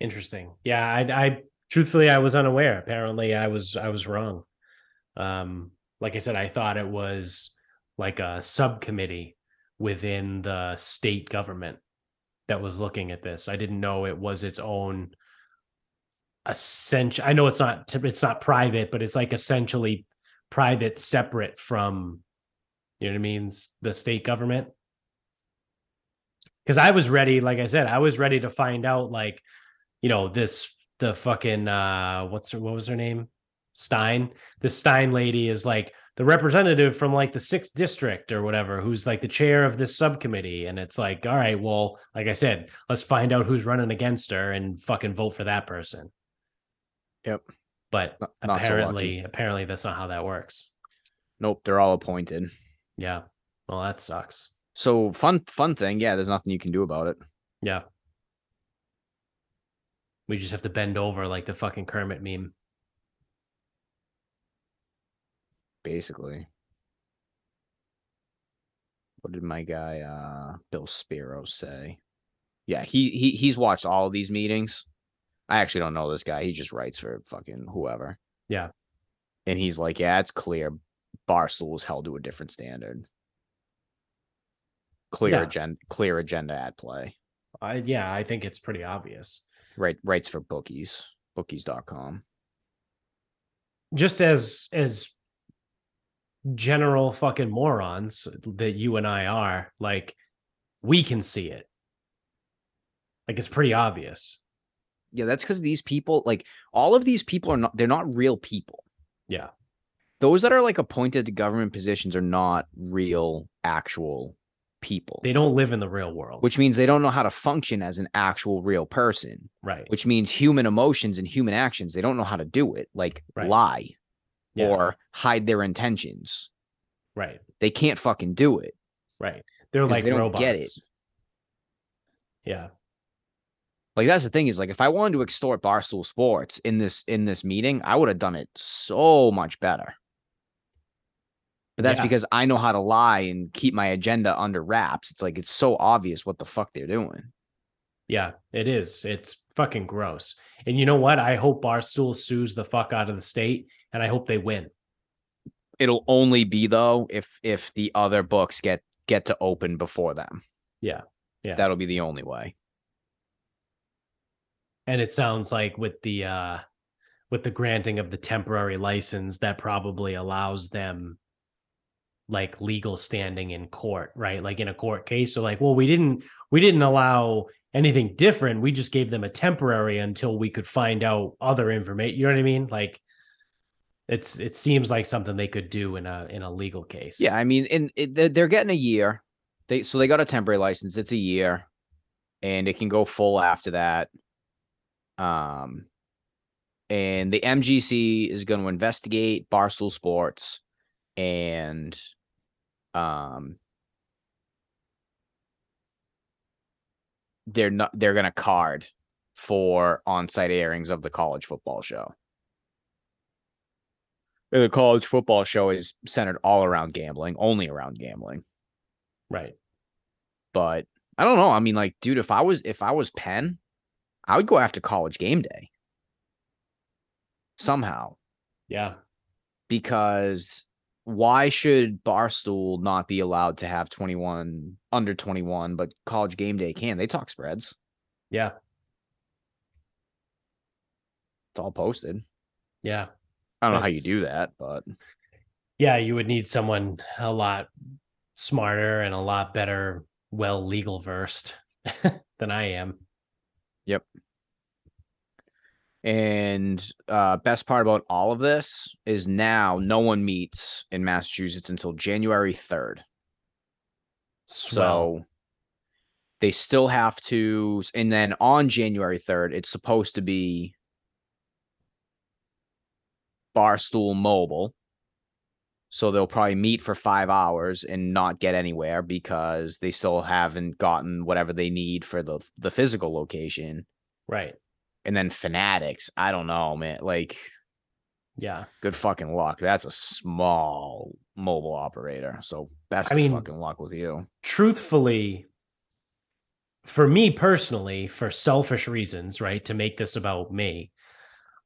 Interesting. Yeah, I, I truthfully I was unaware. Apparently, I was I was wrong. Um, like I said, I thought it was like a subcommittee within the state government that was looking at this. I didn't know it was its own essential. I know it's not it's not private, but it's like essentially private, separate from you know what I mean, the state government because I was ready, like I said, I was ready to find out, like, you know, this the fucking uh what's her what was her name? Stein. The Stein lady is like the representative from like the sixth district or whatever, who's like the chair of this subcommittee. And it's like, all right, well, like I said, let's find out who's running against her and fucking vote for that person. Yep. But Not- not so apparently, apparently that's not how that works. Nope, they're all appointed. Yeah. Well, that sucks. So fun, fun thing. Yeah, there's nothing you can do about it. Yeah. We just have to bend over like the fucking Kermit meme. Basically. What did my guy uh Bill Speros say? Yeah, he he he's watched all of these meetings. I actually don't know this guy. He just writes for fucking whoever. Yeah. And he's like, yeah, it's clear. Barstool is held to a different standard. Clear Yeah. agenda, clear agenda at play. I yeah, I think it's pretty obvious. Right, writes for bookies, bookies.com. Just as as general fucking morons that you and I are, like we can see it. Like it's pretty obvious. Yeah, that's because these people, like all of these people are not they're not real people. Yeah. Those that are like appointed to government positions are not real actual people. They don't live in the real world. which means they don't know how to function as an actual real person, right. which means human emotions and human actions, they don't know how to do it, like Right. lie Yeah. or hide their intentions. right. They can't fucking do it. Right. They're like they don't robots. get it. Yeah. Like that's the thing is like if I wanted to extort Barstool Sports in this in this meeting, I would have done it so much better. But that's Yeah. because I know how to lie and keep my agenda under wraps. It's like it's so obvious what the fuck they're doing. Yeah, it is. It's fucking gross. And you know what? I hope Barstool sues the fuck out of the state and I hope they win. It'll only be though if if the other books get get to open before them. Yeah. Yeah. That'll be the only way. And it sounds like with the uh with the granting of the temporary license that probably allows them like legal standing in court, right? Like in a court case. So like, well, we didn't we didn't allow anything different. We just gave them a temporary until we could find out other information. You know what I mean? Like it's it seems like something they could do in a in a legal case. Yeah, I mean, and they're, they're getting a year. They so they got a temporary license. It's a year, and it can go full after that. Um, and the MGC is going to investigate Barstool Sports, and um, they're not they're going to card for on-site airings of the college football show. And the college football show is centered all around gambling, only around gambling. Right. But I don't know. I mean, like, dude, if I was if I was Penn, I would go after college game day. Somehow. Yeah. Because why should Barstool not be allowed to have 21 under 21, but college game day can? They talk spreads. Yeah. It's all posted. Yeah. I don't know how you do that, but Yeah, you would need someone a lot smarter and a lot better, well legal versed than I am. And uh best part about all of this is now no one meets in Massachusetts until January 3rd. Swell. So they still have to and then on January 3rd it's supposed to be Barstool Mobile. So they'll probably meet for 5 hours and not get anywhere because they still haven't gotten whatever they need for the the physical location. right. And then Fanatics, I don't know, man. Like Yeah. good fucking luck. That's a small mobile operator. So best I of mean, fucking luck with you. Truthfully, for me personally, for selfish reasons, right, to make this about me,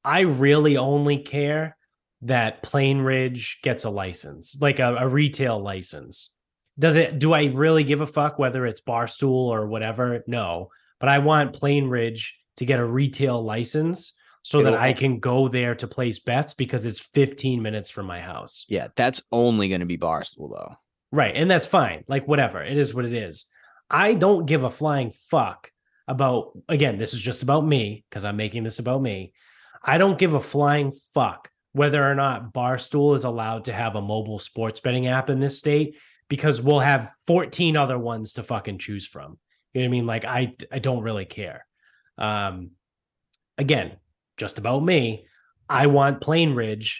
I really only care that Plainridge gets a license, like a, a retail license. Does it, do I really give a fuck whether it's Barstool or whatever? No. But I want Plainridge to get a retail license so that It'll I can go there to place bets because it's 15 minutes from my house. Yeah, that's only going to be Barstool though. Right. And that's fine. Like, whatever. It is what it is. I don't give a flying fuck about, again, this is just about me because I'm making this about me. I don't give a flying fuck whether or not Barstool is allowed to have a mobile sports betting app in this state because we'll have 14 other ones to fucking choose from. You know what I mean? Like I I don't really care. Um again, just about me. I want Plainridge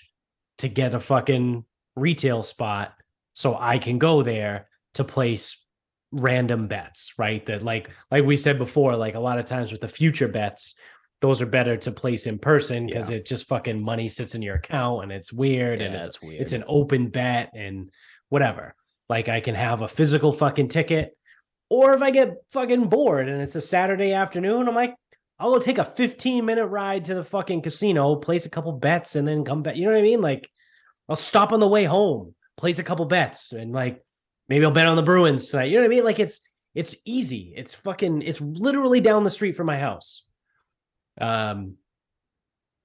to get a fucking retail spot so I can go there to place random bets, right? That like like we said before, like a lot of times with the future bets, those are better to place in person because Yeah. it just fucking money sits in your account and it's weird and Yeah, it's it's weird. it's an open bet and whatever. Like I can have a physical fucking ticket, or if I get fucking bored and it's a Saturday afternoon, I'm like, I'll go take a 15 minute ride to the fucking casino, place a couple bets, and then come back. You know what I mean? Like I'll stop on the way home, place a couple bets, and like maybe I'll bet on the Bruins tonight. You know what I mean? Like it's it's easy. It's fucking it's literally down the street from my house. Um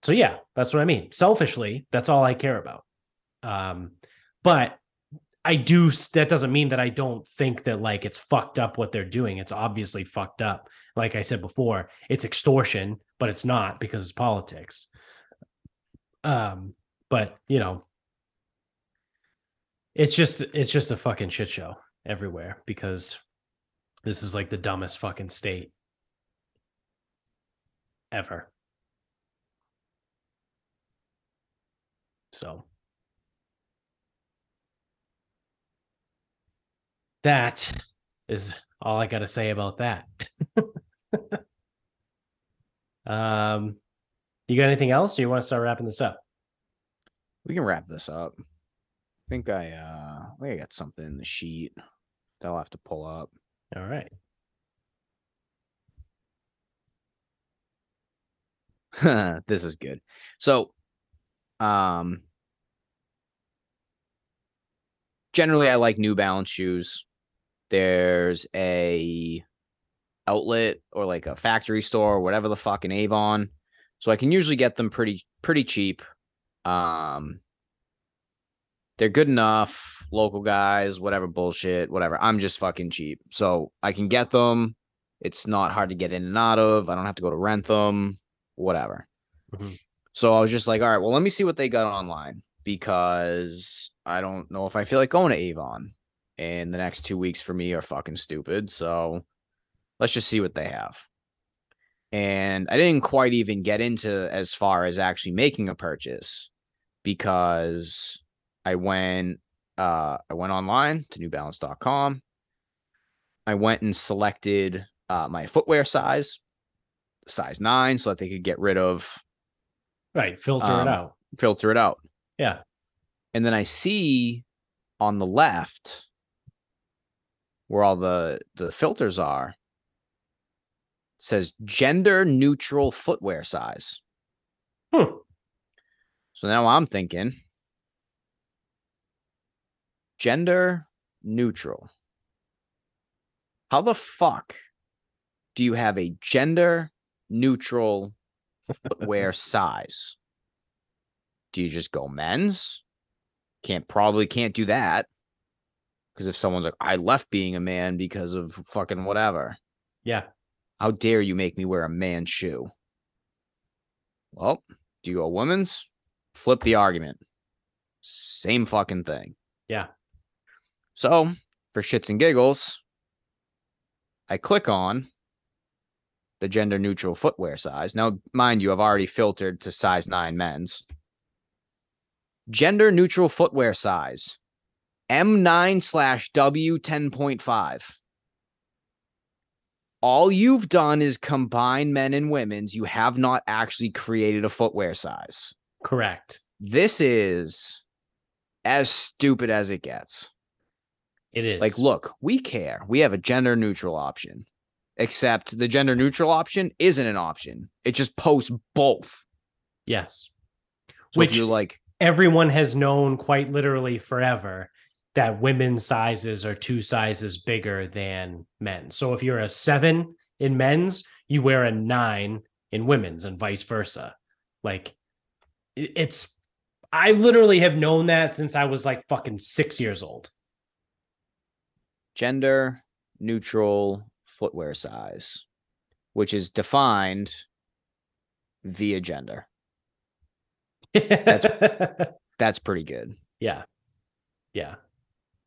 so yeah, that's what I mean. Selfishly, that's all I care about. Um but I do that doesn't mean that I don't think that like it's fucked up what they're doing. It's obviously fucked up. Like I said before, it's extortion, but it's not because it's politics. Um but you know, it's just it's just a fucking shit show everywhere because this is like the dumbest fucking state ever. So that is all I got to say about that. um, you got anything else? Or you want to start wrapping this up? We can wrap this up. I think I uh I think I got something in the sheet that I'll have to pull up. All right. this is good. So um generally I like New Balance shoes. There's a outlet or like a factory store or whatever the fuck in Avon. So I can usually get them pretty pretty cheap. Um they're good enough, local guys, whatever bullshit, whatever. I'm just fucking cheap. So I can get them. It's not hard to get in and out of. I don't have to go to rent them, whatever. Mhm. So I was just like, all right, well, let me see what they got online because I don't know if I feel like going to Avon. And the next two weeks for me are fucking stupid. So let's just see what they have. And I didn't quite even get into as far as actually making a purchase because I went uh I went online to newbalance.com. I went and selected uh my footwear size, size 9 so that they could get rid of Right. Filter Um, it out. filter it out. Yeah. And then I see on the left where all the the filters are says gender neutral footwear size. Hmm. So now I'm thinking gender neutral. How the fuck do you have a gender neutral footwear size? Do you just go men's? Can't probably can't do that. Because if someone's like, I left being a man because of fucking whatever, Yeah. how dare you make me wear a man's shoe? Well, do you go women's? Flip the argument. Same fucking thing. Yeah. So, for shits and giggles, I click on the gender neutral footwear size. Now, mind you, I've already filtered to size 9 men's. Gender neutral footwear size M9 slash W10.5. All you've done is combine men and women's. You have not actually created a footwear size. Correct. This is as stupid as it gets. It is. Like, look, we care. We have a gender neutral option, except the gender neutral option isn't an option. It just posts both. Yes. So Which- you like, Everyone has known quite literally forever that women's sizes are two sizes bigger than men. So if you're a seven in men's, you wear a nine in women's and vice versa. Like it's, I literally have known that since I was like fucking six years old. gender neutral footwear size, which is defined via gender. That's pretty good. yeah. Yeah.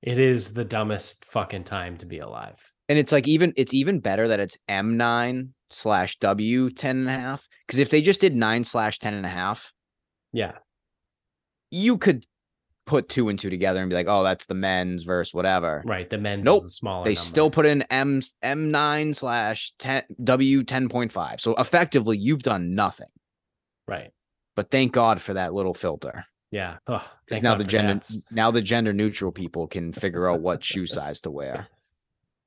It is the dumbest fucking time to be alive. And it's like even it's even better that it's M9 slash W 10 and a half. Because if they just did nine slash 10 and a half, Yeah. you could put two and two together and be like, oh, that's the men's versus whatever. Right. The men's Nope. is the. They number. still put in M M9 slash 10 W 10.5. So effectively, you've done nothing. right. But thank God for that little filter. Yeah. Oh, now God the gender cats. now the gender neutral people can figure out what shoe size to wear,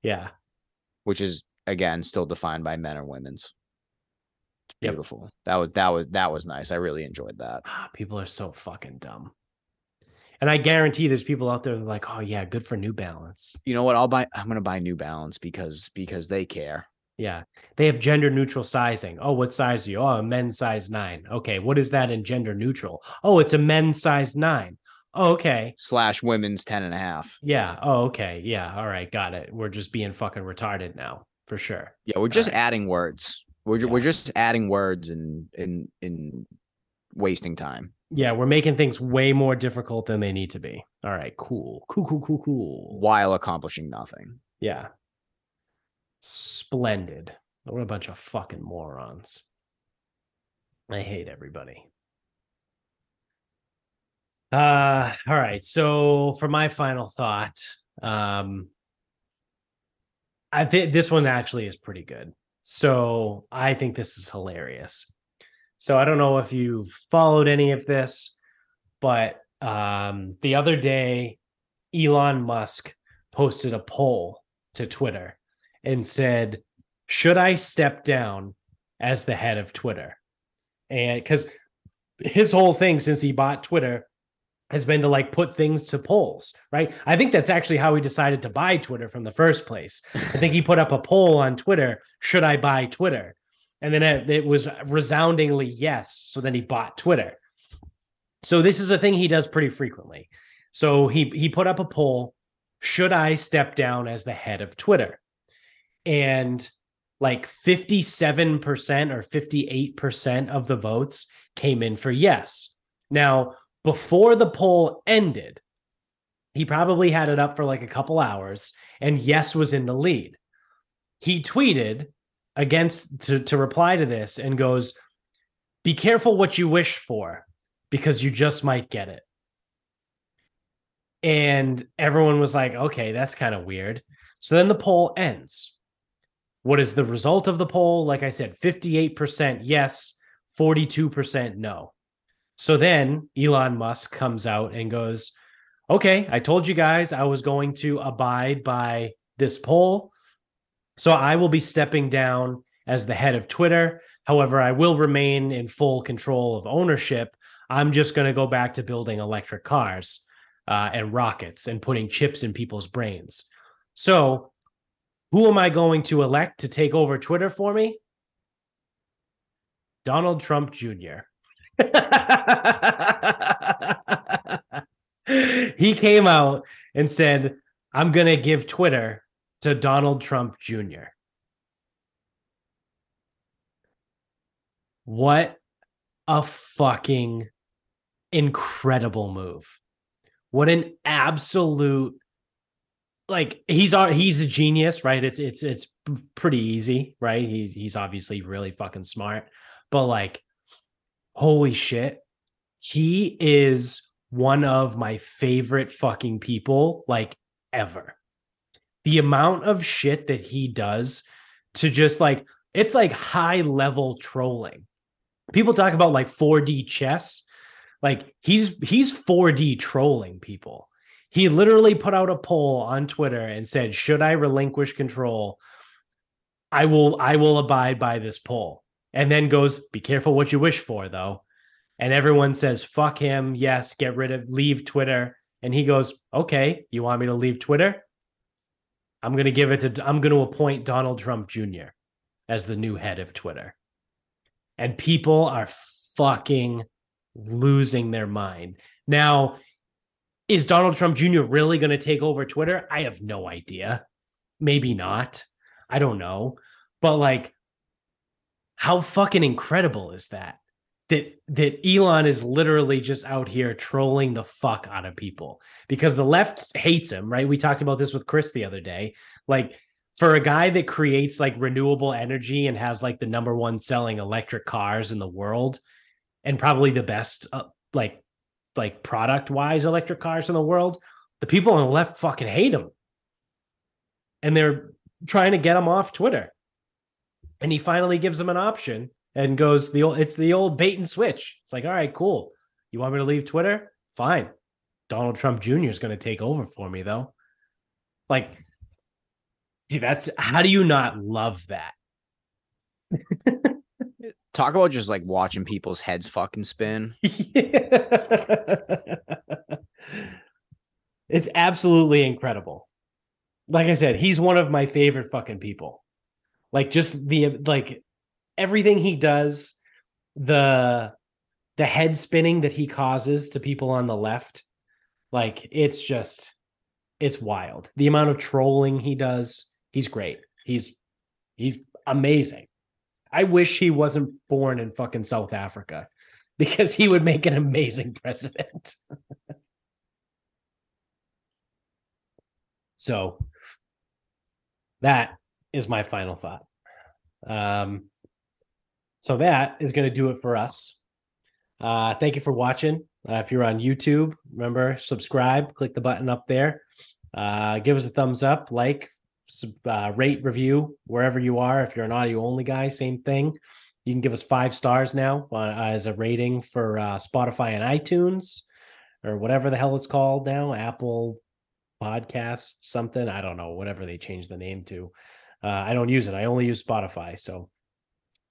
Yeah. which is again still defined by men or women's. It's Yep. beautiful. That was that was that was nice. I really enjoyed that. Ah, people are so fucking dumb. And I guarantee there's people out there like, oh yeah, good for New Balance. You know what? I'll buy. I'm gonna buy New Balance because because they care. Yeah. They have gender neutral sizing. Oh, what size are you? Oh, a men's size nine. Okay. What is that in gender neutral? Oh, it's a men's size nine. Oh, okay. Slash women's 10 and a half. Yeah. Oh, okay. Yeah. All right. Got it. We're just being fucking retarded now for sure. Yeah, we're just right. adding words. We're ju- we're just adding words and in in wasting time. Yeah. We're making things way more difficult than they need to be. All right. Cool. Cool, cool, cool, cool. while accomplishing nothing. Yeah. Splendid. What a bunch of fucking morons. I hate everybody. Uh all right. So for my final thought, um I think this one actually is pretty good. So I think this is hilarious. So I don't know if you've followed any of this, but um the other day Elon Musk posted a poll to Twitter and said, Should I step down as the head of Twitter? And because his whole thing since he bought Twitter has been to like put things to polls, right? I think that's actually how he decided to buy Twitter from the first place. I think he put up a poll on Twitter Should I buy Twitter? And then it, it was resoundingly yes. So then he bought Twitter. So this is a thing he does pretty frequently. So he he put up a poll should I step down as the head of Twitter? And like 57% or 58% of the votes came in for yes. Now, before the poll ended, he probably had it up for like a couple hours and yes was in the lead. He tweeted against to, to reply to this and goes, Be careful what you wish for because you just might get it. And everyone was like, okay, that's kind of weird. So then the poll ends. What is the result of the poll? Like I said, 58% yes, 42% no. So then Elon Musk comes out and goes, okay, I told you guys I was going to abide by this poll. So I will be stepping down as the head of Twitter. However, I will remain in full control of ownership. I'm just going to go back to building electric cars uh, and rockets and putting chips in people's brains. So, who am I going to elect to take over Twitter for me? Donald Trump Jr. he came out and said, I'm going to give Twitter to Donald Trump Jr. What a fucking incredible move. What an absolute like he's he's a genius, right? It's it's it's pretty easy, right? He's he's obviously really fucking smart, but like holy shit, he is one of my favorite fucking people like ever. The amount of shit that he does to just like it's like high level trolling. People talk about like 4D chess. Like he's he's 4D trolling people. He literally put out a poll on Twitter and said, "Should I relinquish control? I will I will abide by this poll." And then goes, "Be careful what you wish for, though." And everyone says, "Fuck him. Yes, get rid of leave Twitter." And he goes, "Okay, you want me to leave Twitter? I'm going to give it to I'm going to appoint Donald Trump Jr. as the new head of Twitter." And people are fucking losing their mind. Now, is Donald Trump Jr. really going to take over Twitter? I have no idea. Maybe not. I don't know. But like, how fucking incredible is that? That that Elon is literally just out here trolling the fuck out of people because the left hates him, right? We talked about this with Chris the other day. Like for a guy that creates like renewable energy and has like the number one selling electric cars in the world and probably the best uh, like like product wise electric cars in the world, the people on the left fucking hate him. And they're trying to get him off Twitter. And he finally gives them an option and goes the old it's the old bait and switch. It's like, all right, cool. You want me to leave Twitter? Fine. Donald Trump Jr. is going to take over for me though. Like, dude, that's how do you not love that? Talk about just like watching people's heads fucking spin. it's absolutely incredible. Like I said, he's one of my favorite fucking people. Like just the like everything he does, the the head spinning that he causes to people on the left, like it's just it's wild. The amount of trolling he does, he's great. He's he's amazing. I wish he wasn't born in fucking South Africa because he would make an amazing president. so that is my final thought. Um, so that is going to do it for us. Uh, thank you for watching. Uh, if you're on YouTube, remember subscribe, click the button up there. Uh, give us a thumbs up, like, uh, rate, review wherever you are. If you're an audio only guy, same thing. You can give us five stars now uh, as a rating for uh, Spotify and iTunes or whatever the hell it's called now, Apple Podcast, something. I don't know, whatever they changed the name to. Uh, I don't use it. I only use Spotify. So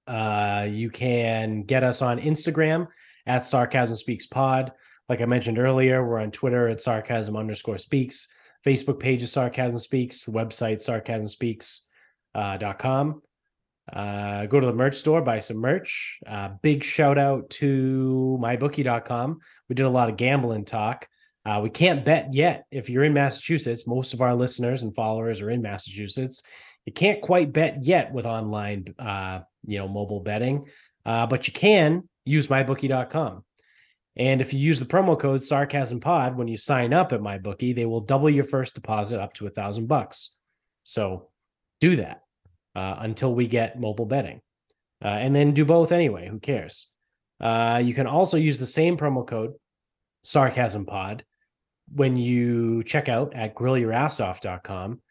uh, you can get us on Instagram at Sarcasm Speaks Pod. Like I mentioned earlier, we're on Twitter at sarcasm underscore speaks. Facebook page is Sarcasm Speaks, the website sarcasmspeaks.com. Uh, uh, go to the merch store, buy some merch. Uh, big shout out to mybookie.com. We did a lot of gambling talk. Uh, we can't bet yet. If you're in Massachusetts, most of our listeners and followers are in Massachusetts. You can't quite bet yet with online, uh, you know, mobile betting, uh, but you can use mybookie.com. And if you use the promo code sarcasm pod when you sign up at MyBookie, they will double your first deposit up to a thousand bucks. So do that uh, until we get mobile betting. Uh, and then do both anyway. Who cares? Uh, you can also use the same promo code sarcasm pod when you check out at grillyourassoff.com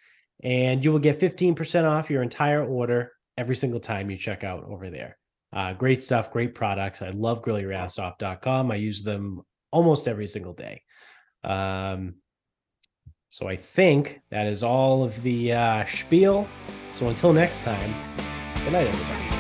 and you will get 15% off your entire order every single time you check out over there. Uh, great stuff, great products. I love grillyourassoff.com. I use them almost every single day. Um, so I think that is all of the uh, spiel. So until next time, good night, everybody.